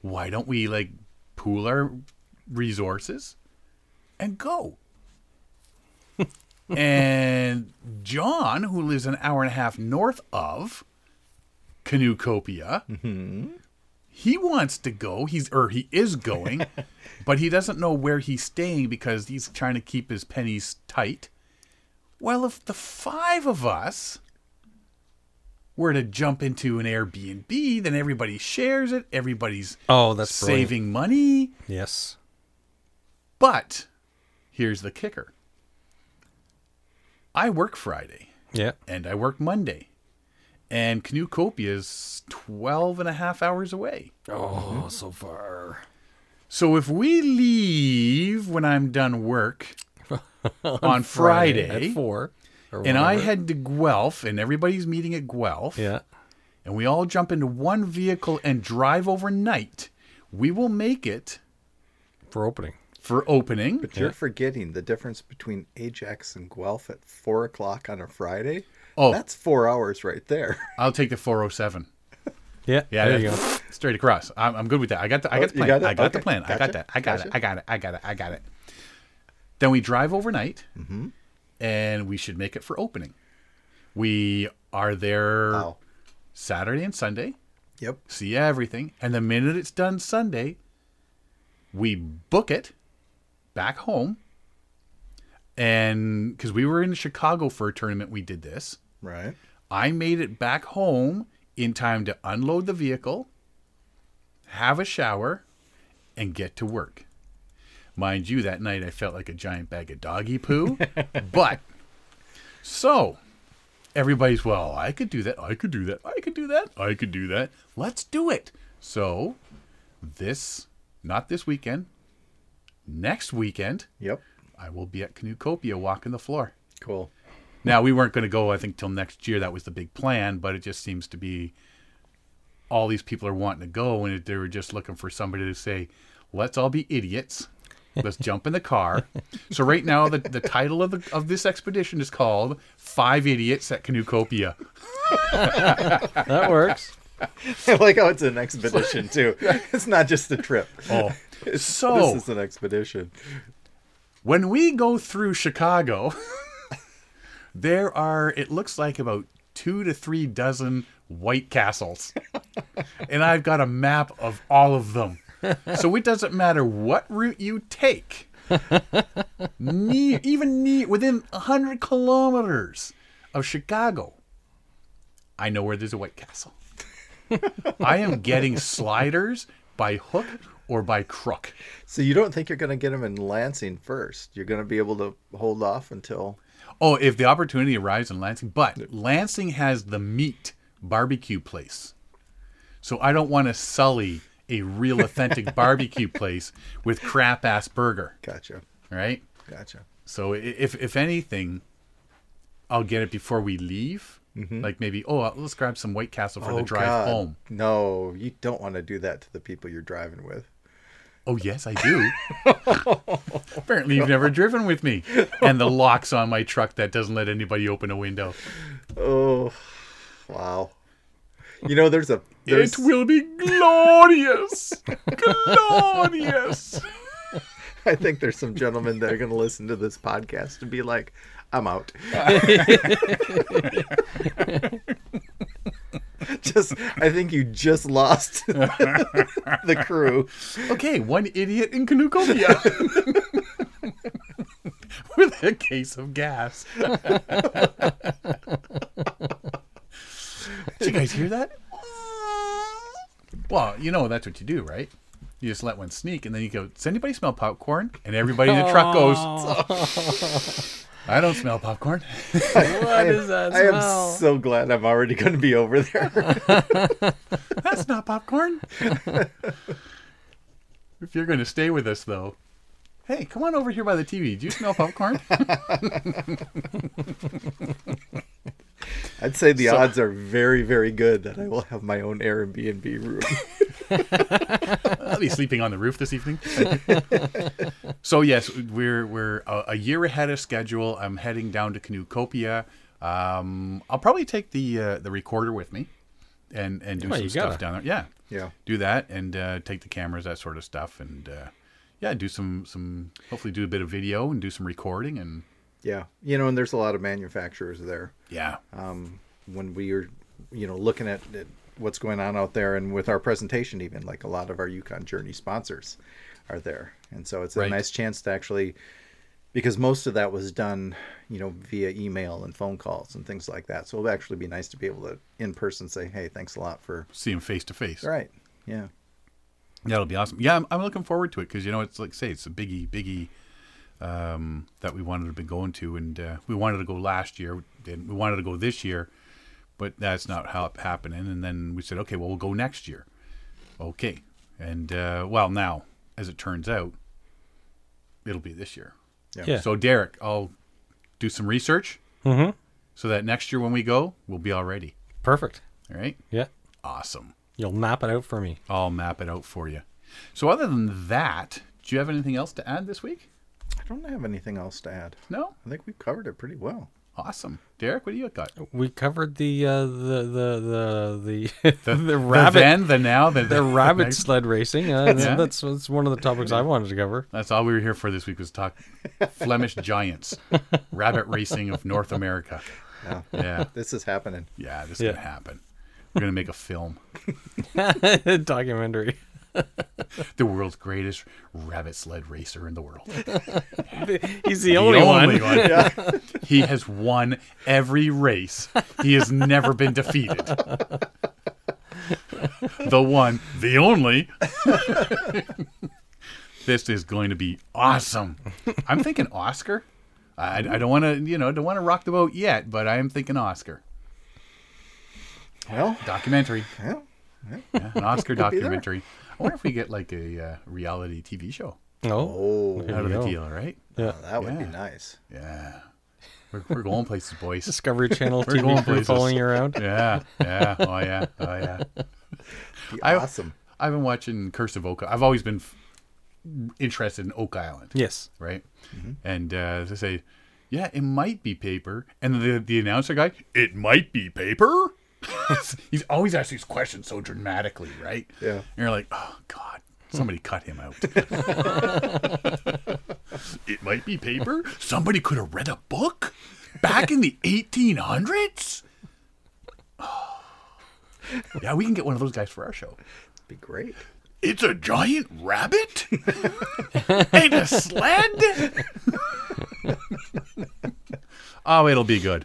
why don't we like pool our resources and go <laughs> and john who lives an hour and a half north of Canoecopia. Mm-hmm. He wants to go. He's or he is going, <laughs> but he doesn't know where he's staying because he's trying to keep his pennies tight. Well, if the five of us were to jump into an Airbnb, then everybody shares it. Everybody's Oh, that's brilliant. saving money. Yes. But here's the kicker. I work Friday Yeah. and I work Monday. And Canoecopia is 12 and a half hours away. Oh, so far. So if we leave when I'm done work <laughs> on, Friday, at four. and I head to Guelph and everybody's meeting at Guelph, yeah. and we all jump into one vehicle and drive overnight, we will make it for opening. For opening. But you're forgetting the difference between Ajax and Guelph at four o'clock on a Friday. Oh. that's four hours right there. <laughs> I'll take the 407. Yeah, Yeah, there you go. Straight across. I'm, I'm good with that. I got the, I Oh, got the plan. got? I got the Okay. plan. I got Gotcha. that. I got it. I got it. I got it. I got it. Then we drive overnight, Mm-hmm. and we should make it for opening. We are there Wow. Saturday and Sunday. Yep. See everything, and the minute it's done Sunday, we book it back home. And because we were in Chicago for a tournament, we did this. Right. I made it back home in time to unload the vehicle, have a shower, and get to work. Mind you, that night I felt like a giant bag of doggy poo. <laughs> but so everybody's well, I could do that. I could do that. I could do that. I could do that. Let's do it. So this, not this weekend, next weekend, Yep. I will be at Canoecopia walking the floor. Cool. Now we weren't going to go. I think till next year. That was the big plan, but it just seems to be all these people are wanting to go, and they were just looking for somebody to say, "Let's all be idiots. Let's <laughs> jump in the car." So right now, the, the title of the of this expedition is called Five Idiots at Canoecopia. <laughs> That works. <laughs> I like how it's an expedition too. It's not just a trip. Oh, so this is an expedition. When we go through Chicago, <laughs> there are, it looks like about two to three dozen White Castles. <laughs> and I've got a map of all of them. So it doesn't matter what route you take, <laughs> near, even near, within 100 kilometers of Chicago, I know where there's a White Castle. I am getting sliders by hook or by crook. So you don't think you're going to get them in Lansing first? You're going to be able to hold off until Oh, if the opportunity arrives in Lansing, but Lansing has the meat barbecue place. So I don't want to sully a real authentic <laughs> barbecue place with crap ass burger, gotcha, right? gotcha. So if if anything, I'll get it before we leave. Like maybe, oh, uh, let's grab some White Castle for the drive God. home. No, you don't want to do that to the people you're driving with. Oh yes, I do. Apparently, you've never driven with me, and the locks on my truck that doesn't let anybody open a window. Oh, wow. You know, there's a there's, It will be glorious, glorious. <laughs> I think there's some gentlemen that are going to listen to this podcast and be like, "I'm out." <laughs> <laughs> just, I think you just lost <laughs> the crew. Okay, one idiot in Canoecopia <laughs> with a case of gas. Did you guys hear that? Well, you know that's what you do, right? You just let one sneak, and then you go, "Does anybody smell popcorn?" And everybody in the truck goes, "I don't smell popcorn." <laughs> I, is that I am so glad I'm already going to be over there. <laughs> That's not popcorn. <laughs> if you're going to stay with us, though, hey, come on over here by the TV. Do you smell popcorn? I'd say the So- odds are very, very good that I will have my own Airbnb room. I'll be sleeping on the roof this evening. So yes, we're we're a, a year ahead of schedule. I'm heading down to Canoecopia. Um, I'll probably take the uh, the recorder with me, and and do Well, some stuff gotta. down there. Yeah, Yeah. do that and uh, take the cameras, that sort of stuff, and uh, yeah, do some some hopefully do a bit of video and do some recording and Yeah. You know, and there's a lot of manufacturers there. yeah. um, when we are, you know, looking at, at what's going on out there, and with our presentation, even like a lot of our Yukon Journey sponsors are there, and so it's a Right. nice chance to actually, because most of that was done, you know, via email and phone calls and things like that. So it'll actually be nice to be able to in person say, "Hey, thanks a lot for." See him face to face. Right. Yeah. That'll be awesome. Yeah, I'm, I'm looking forward to it because you know it's like say it's a biggie, biggie um, that we wanted to be going to, and uh, we wanted to go last year, and we wanted to go this year, but that's not how it happening. And then we said, okay, well we'll go next year. Okay, and uh, well now, as it turns out, it'll be this year. Yeah. So Derek, I'll do some research Mm-hmm. so that next year when we go, we'll be all ready. Perfect. All right. Yeah. Awesome. You'll map it out for me. I'll map it out for you. So, other than that, do you have anything else to add this week? I don't have anything else to add. No. I think we've covered it pretty well. Awesome, Derek. What do you got? We covered the uh, the the the the The, <laughs> the rabbit the then, the now, the, <laughs> the rabbit next- sled racing. Uh, Yeah. That's that's one of the topics I wanted to cover. That's all we were here for this week was talk Flemish giants, <laughs> rabbit racing of North America. Yeah. Yeah, This is happening. yeah, this Yeah. is gonna happen. We're gonna make a film. Documentary. <laughs> the world's greatest rabbit sled racer in the world. <laughs> He's the, only, one. <laughs> He has won every race. He has never been defeated. the one, the only. this is going to be awesome. I'm thinking Oscar. I, I don't want to, you know, don't want to rock the boat yet, but I am thinking Oscar Well, documentary. yeah, Yeah, an Oscar Could be there. documentary. I wonder if we get like a uh, reality TV show Oh, Oh, out of the go. deal, right? yeah. that would be nice. Yeah. We're, we're going places, boys. Discovery Channel <laughs> We're going places. following you around. Yeah, yeah, oh yeah, oh yeah. Be <laughs> I- awesome. I've been watching Curse of Oak. I've always been f- interested in Oak Island, Yes. right? And uh, they say, yeah, it might be paper. And the the announcer guy, it might be paper. <laughs> He's always asking these questions so dramatically, right? Yeah. And you're like, oh God, somebody hmm. cut him out. <laughs> it might be paper. Somebody could have read a book back in the 1800s. <sighs> yeah, we can get one of those guys for our show. Be great. It's a giant rabbit <laughs> and a sled. oh, it'll be good.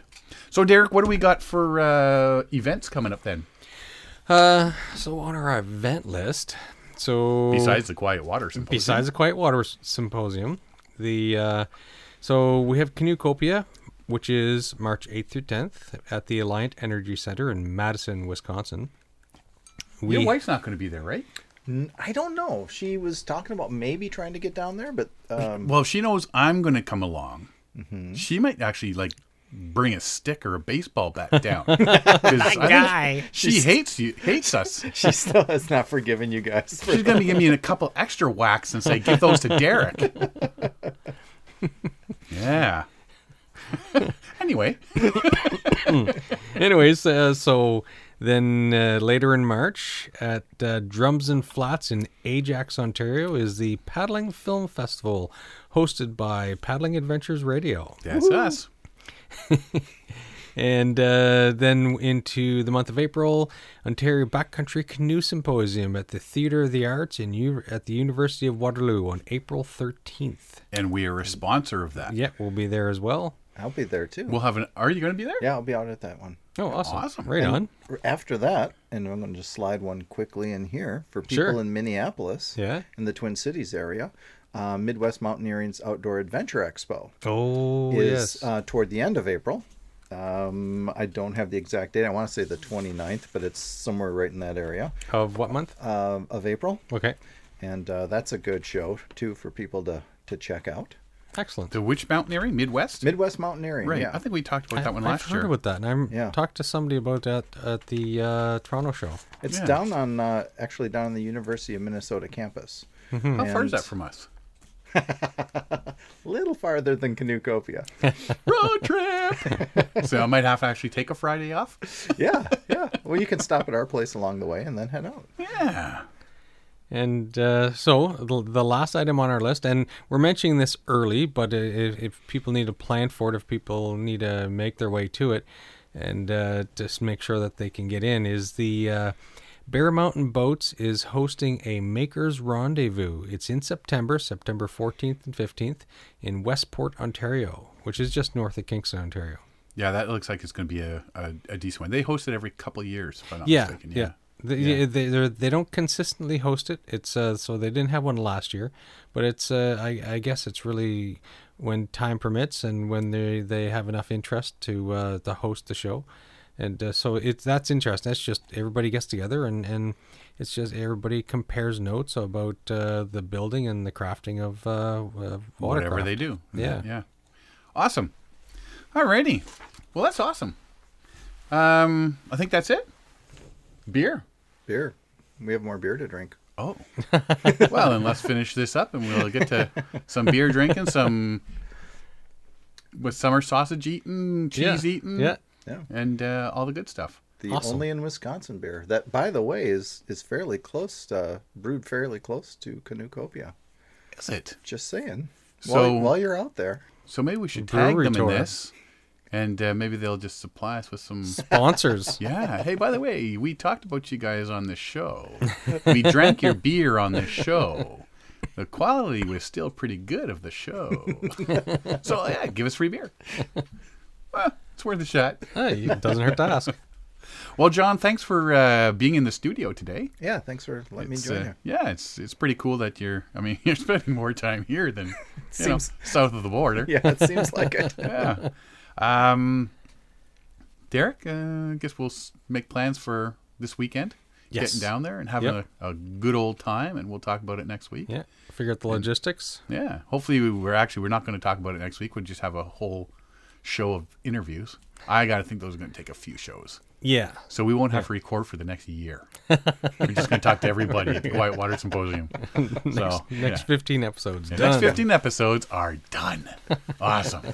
So, Derek, what do we got for uh, events coming up then? Uh, so on our event list, so Besides the Quiet Water Symposium. besides the Quiet Water Symposium, the uh, so we have Canoecopia, which is March 8th through 10th at the Alliant Energy Center in Madison, Wisconsin. We, your wife's not going to be there, right? I don't know. She was talking about maybe trying to get down there, but um, Well, she knows I'm going to come along. She might actually like bring a stick or a baseball bat <laughs> down. I think She hates you, hates us. <laughs> she still has not forgiven you guys. For She's going to give me a couple extra whacks and say, "Give those to Derek." <laughs> yeah. anyway, Anyways, uh, so then uh, later in March at uh, Drums and Flats in Ajax, Ontario, is the Paddling Film Festival hosted by Paddling Adventures Radio. that's us. <laughs> And uh, then into the month of April, Ontario Backcountry Canoe Symposium at the Theatre of the Arts in U- at the University of Waterloo on April 13th. And we are a sponsor of that. Yeah, we'll be there as well. I'll be there too. We'll have an. Are you going to be there? yeah, I'll be out at that one. Oh, awesome. Awesome. Right on. After that, and I'm going to just slide one quickly in here for people Sure. in Minneapolis, Yeah. in the Twin Cities area. Uh, Midwest Mountaineering's Outdoor Adventure Expo Oh, is yes. uh, toward the end of April. Um, I don't have the exact date. I want to say the 29th, but it's somewhere right in that area of what month? um, of April. Okay. And uh, that's a good show, too, for people to, to check out. Excellent. The which mountaineering? Midwest. Midwest Mountaineering. right. Yeah. I think we talked about that one I've last heard year. about that, and I Yeah. talked to somebody about that at the uh, Toronto show. It's Yeah. down on, uh, actually, down on the University of Minnesota campus. How far is that from us? A <laughs> little farther than Canoecopia. <laughs> Road trip. so I might have to actually take a Friday off. <laughs> yeah, yeah. Well, you can stop at our place along the way and then head out. Yeah. And uh, so the, the last item on our list, and we're mentioning this early, but if, if people need to plan for it, if people need to make their way to it, and uh, just make sure that they can get in, is the uh, Bear Mountain Boats is hosting a Makers Rendezvous. It's in September, September 14th and 15th, in Westport, Ontario, which is just north of Kingston, Ontario. Yeah, that looks like it's going to be a, a, a decent one. They host it every couple of years, if I'm not yeah, mistaken. yeah. They, Yeah. they they don't consistently host it. It's uh, so they didn't have one last year, but it's uh, I, I guess it's really when time permits and when they they have enough interest to uh, to host the show, and uh, so it's that's interesting. That's just everybody gets together and and it's just everybody compares notes about uh, the building and the crafting of uh, uh, Whatever watercraft. they do. Yeah. Yeah. Awesome. Alrighty. Well, that's awesome. Um, I think that's it. Beer. Beer. We have more beer to drink. Oh. <laughs> well, then let's finish this up and we'll get to some beer drinking, some with summer sausage eating, cheese Yeah. eating, Yeah. Yeah. and uh, all the good stuff. The Awesome. only in Wisconsin beer that, by the way, is is fairly close, uh, brewed fairly close to Canoecopia. Is it? Just saying. So- while, while you're out there, So maybe we should tag them tour. in this and uh, maybe they'll just supply us with some Sponsors. <laughs> Yeah. Hey, by the way, we talked about you guys on the show. We drank your beer on the show. The quality was still pretty good of the show. <laughs> so yeah, give us free beer. Well, it's worth a shot. Hey, it doesn't hurt to ask. <laughs> Well, John, thanks for uh, being in the studio today. Yeah, thanks for letting It's, me join uh, you. Yeah, it's it's pretty cool that you're. I mean, <laughs> you're spending more time here than <laughs> you know, south of the border. Yeah, it seems like it. yeah. Um, Derek, uh, I guess we'll make plans for this weekend. Yes. Getting down there and having Yep. a, a good old time, and we'll talk about it next week. Yeah, figure out the logistics. Yeah. Hopefully, we, we're actually we're not going to talk about it next week. We'll just have a whole show of interviews. I got to think those are going to take a few shows. Yeah. So we won't have to record for the next year. we're just going to talk to everybody at the Quiet Water Symposium. <laughs> next so next yeah. 15 episodes. The done. next 15 episodes are done. Awesome. <laughs>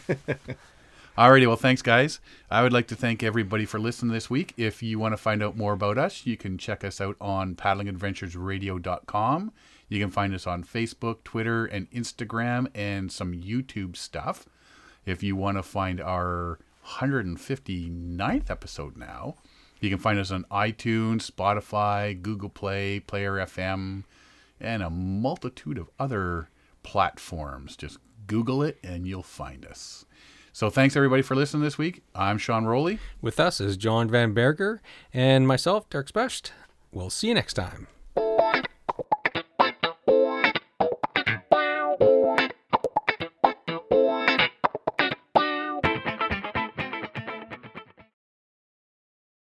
Alrighty, well, thanks, guys. I would like to thank everybody for listening this week. If you want to find out more about us, you can check us out on paddlingadventuresradio.com. You can find us on Facebook, Twitter, and Instagram, and some YouTube stuff. If you want to find our 159th episode now, you can find us on iTunes, Spotify, Google Play, Player FM, and a multitude of other platforms. Just Google it and you'll find us. So thanks everybody for listening this week. I'm Sean Rowley. With us is John Van Berger and myself, Derek Specht. We'll see you next time.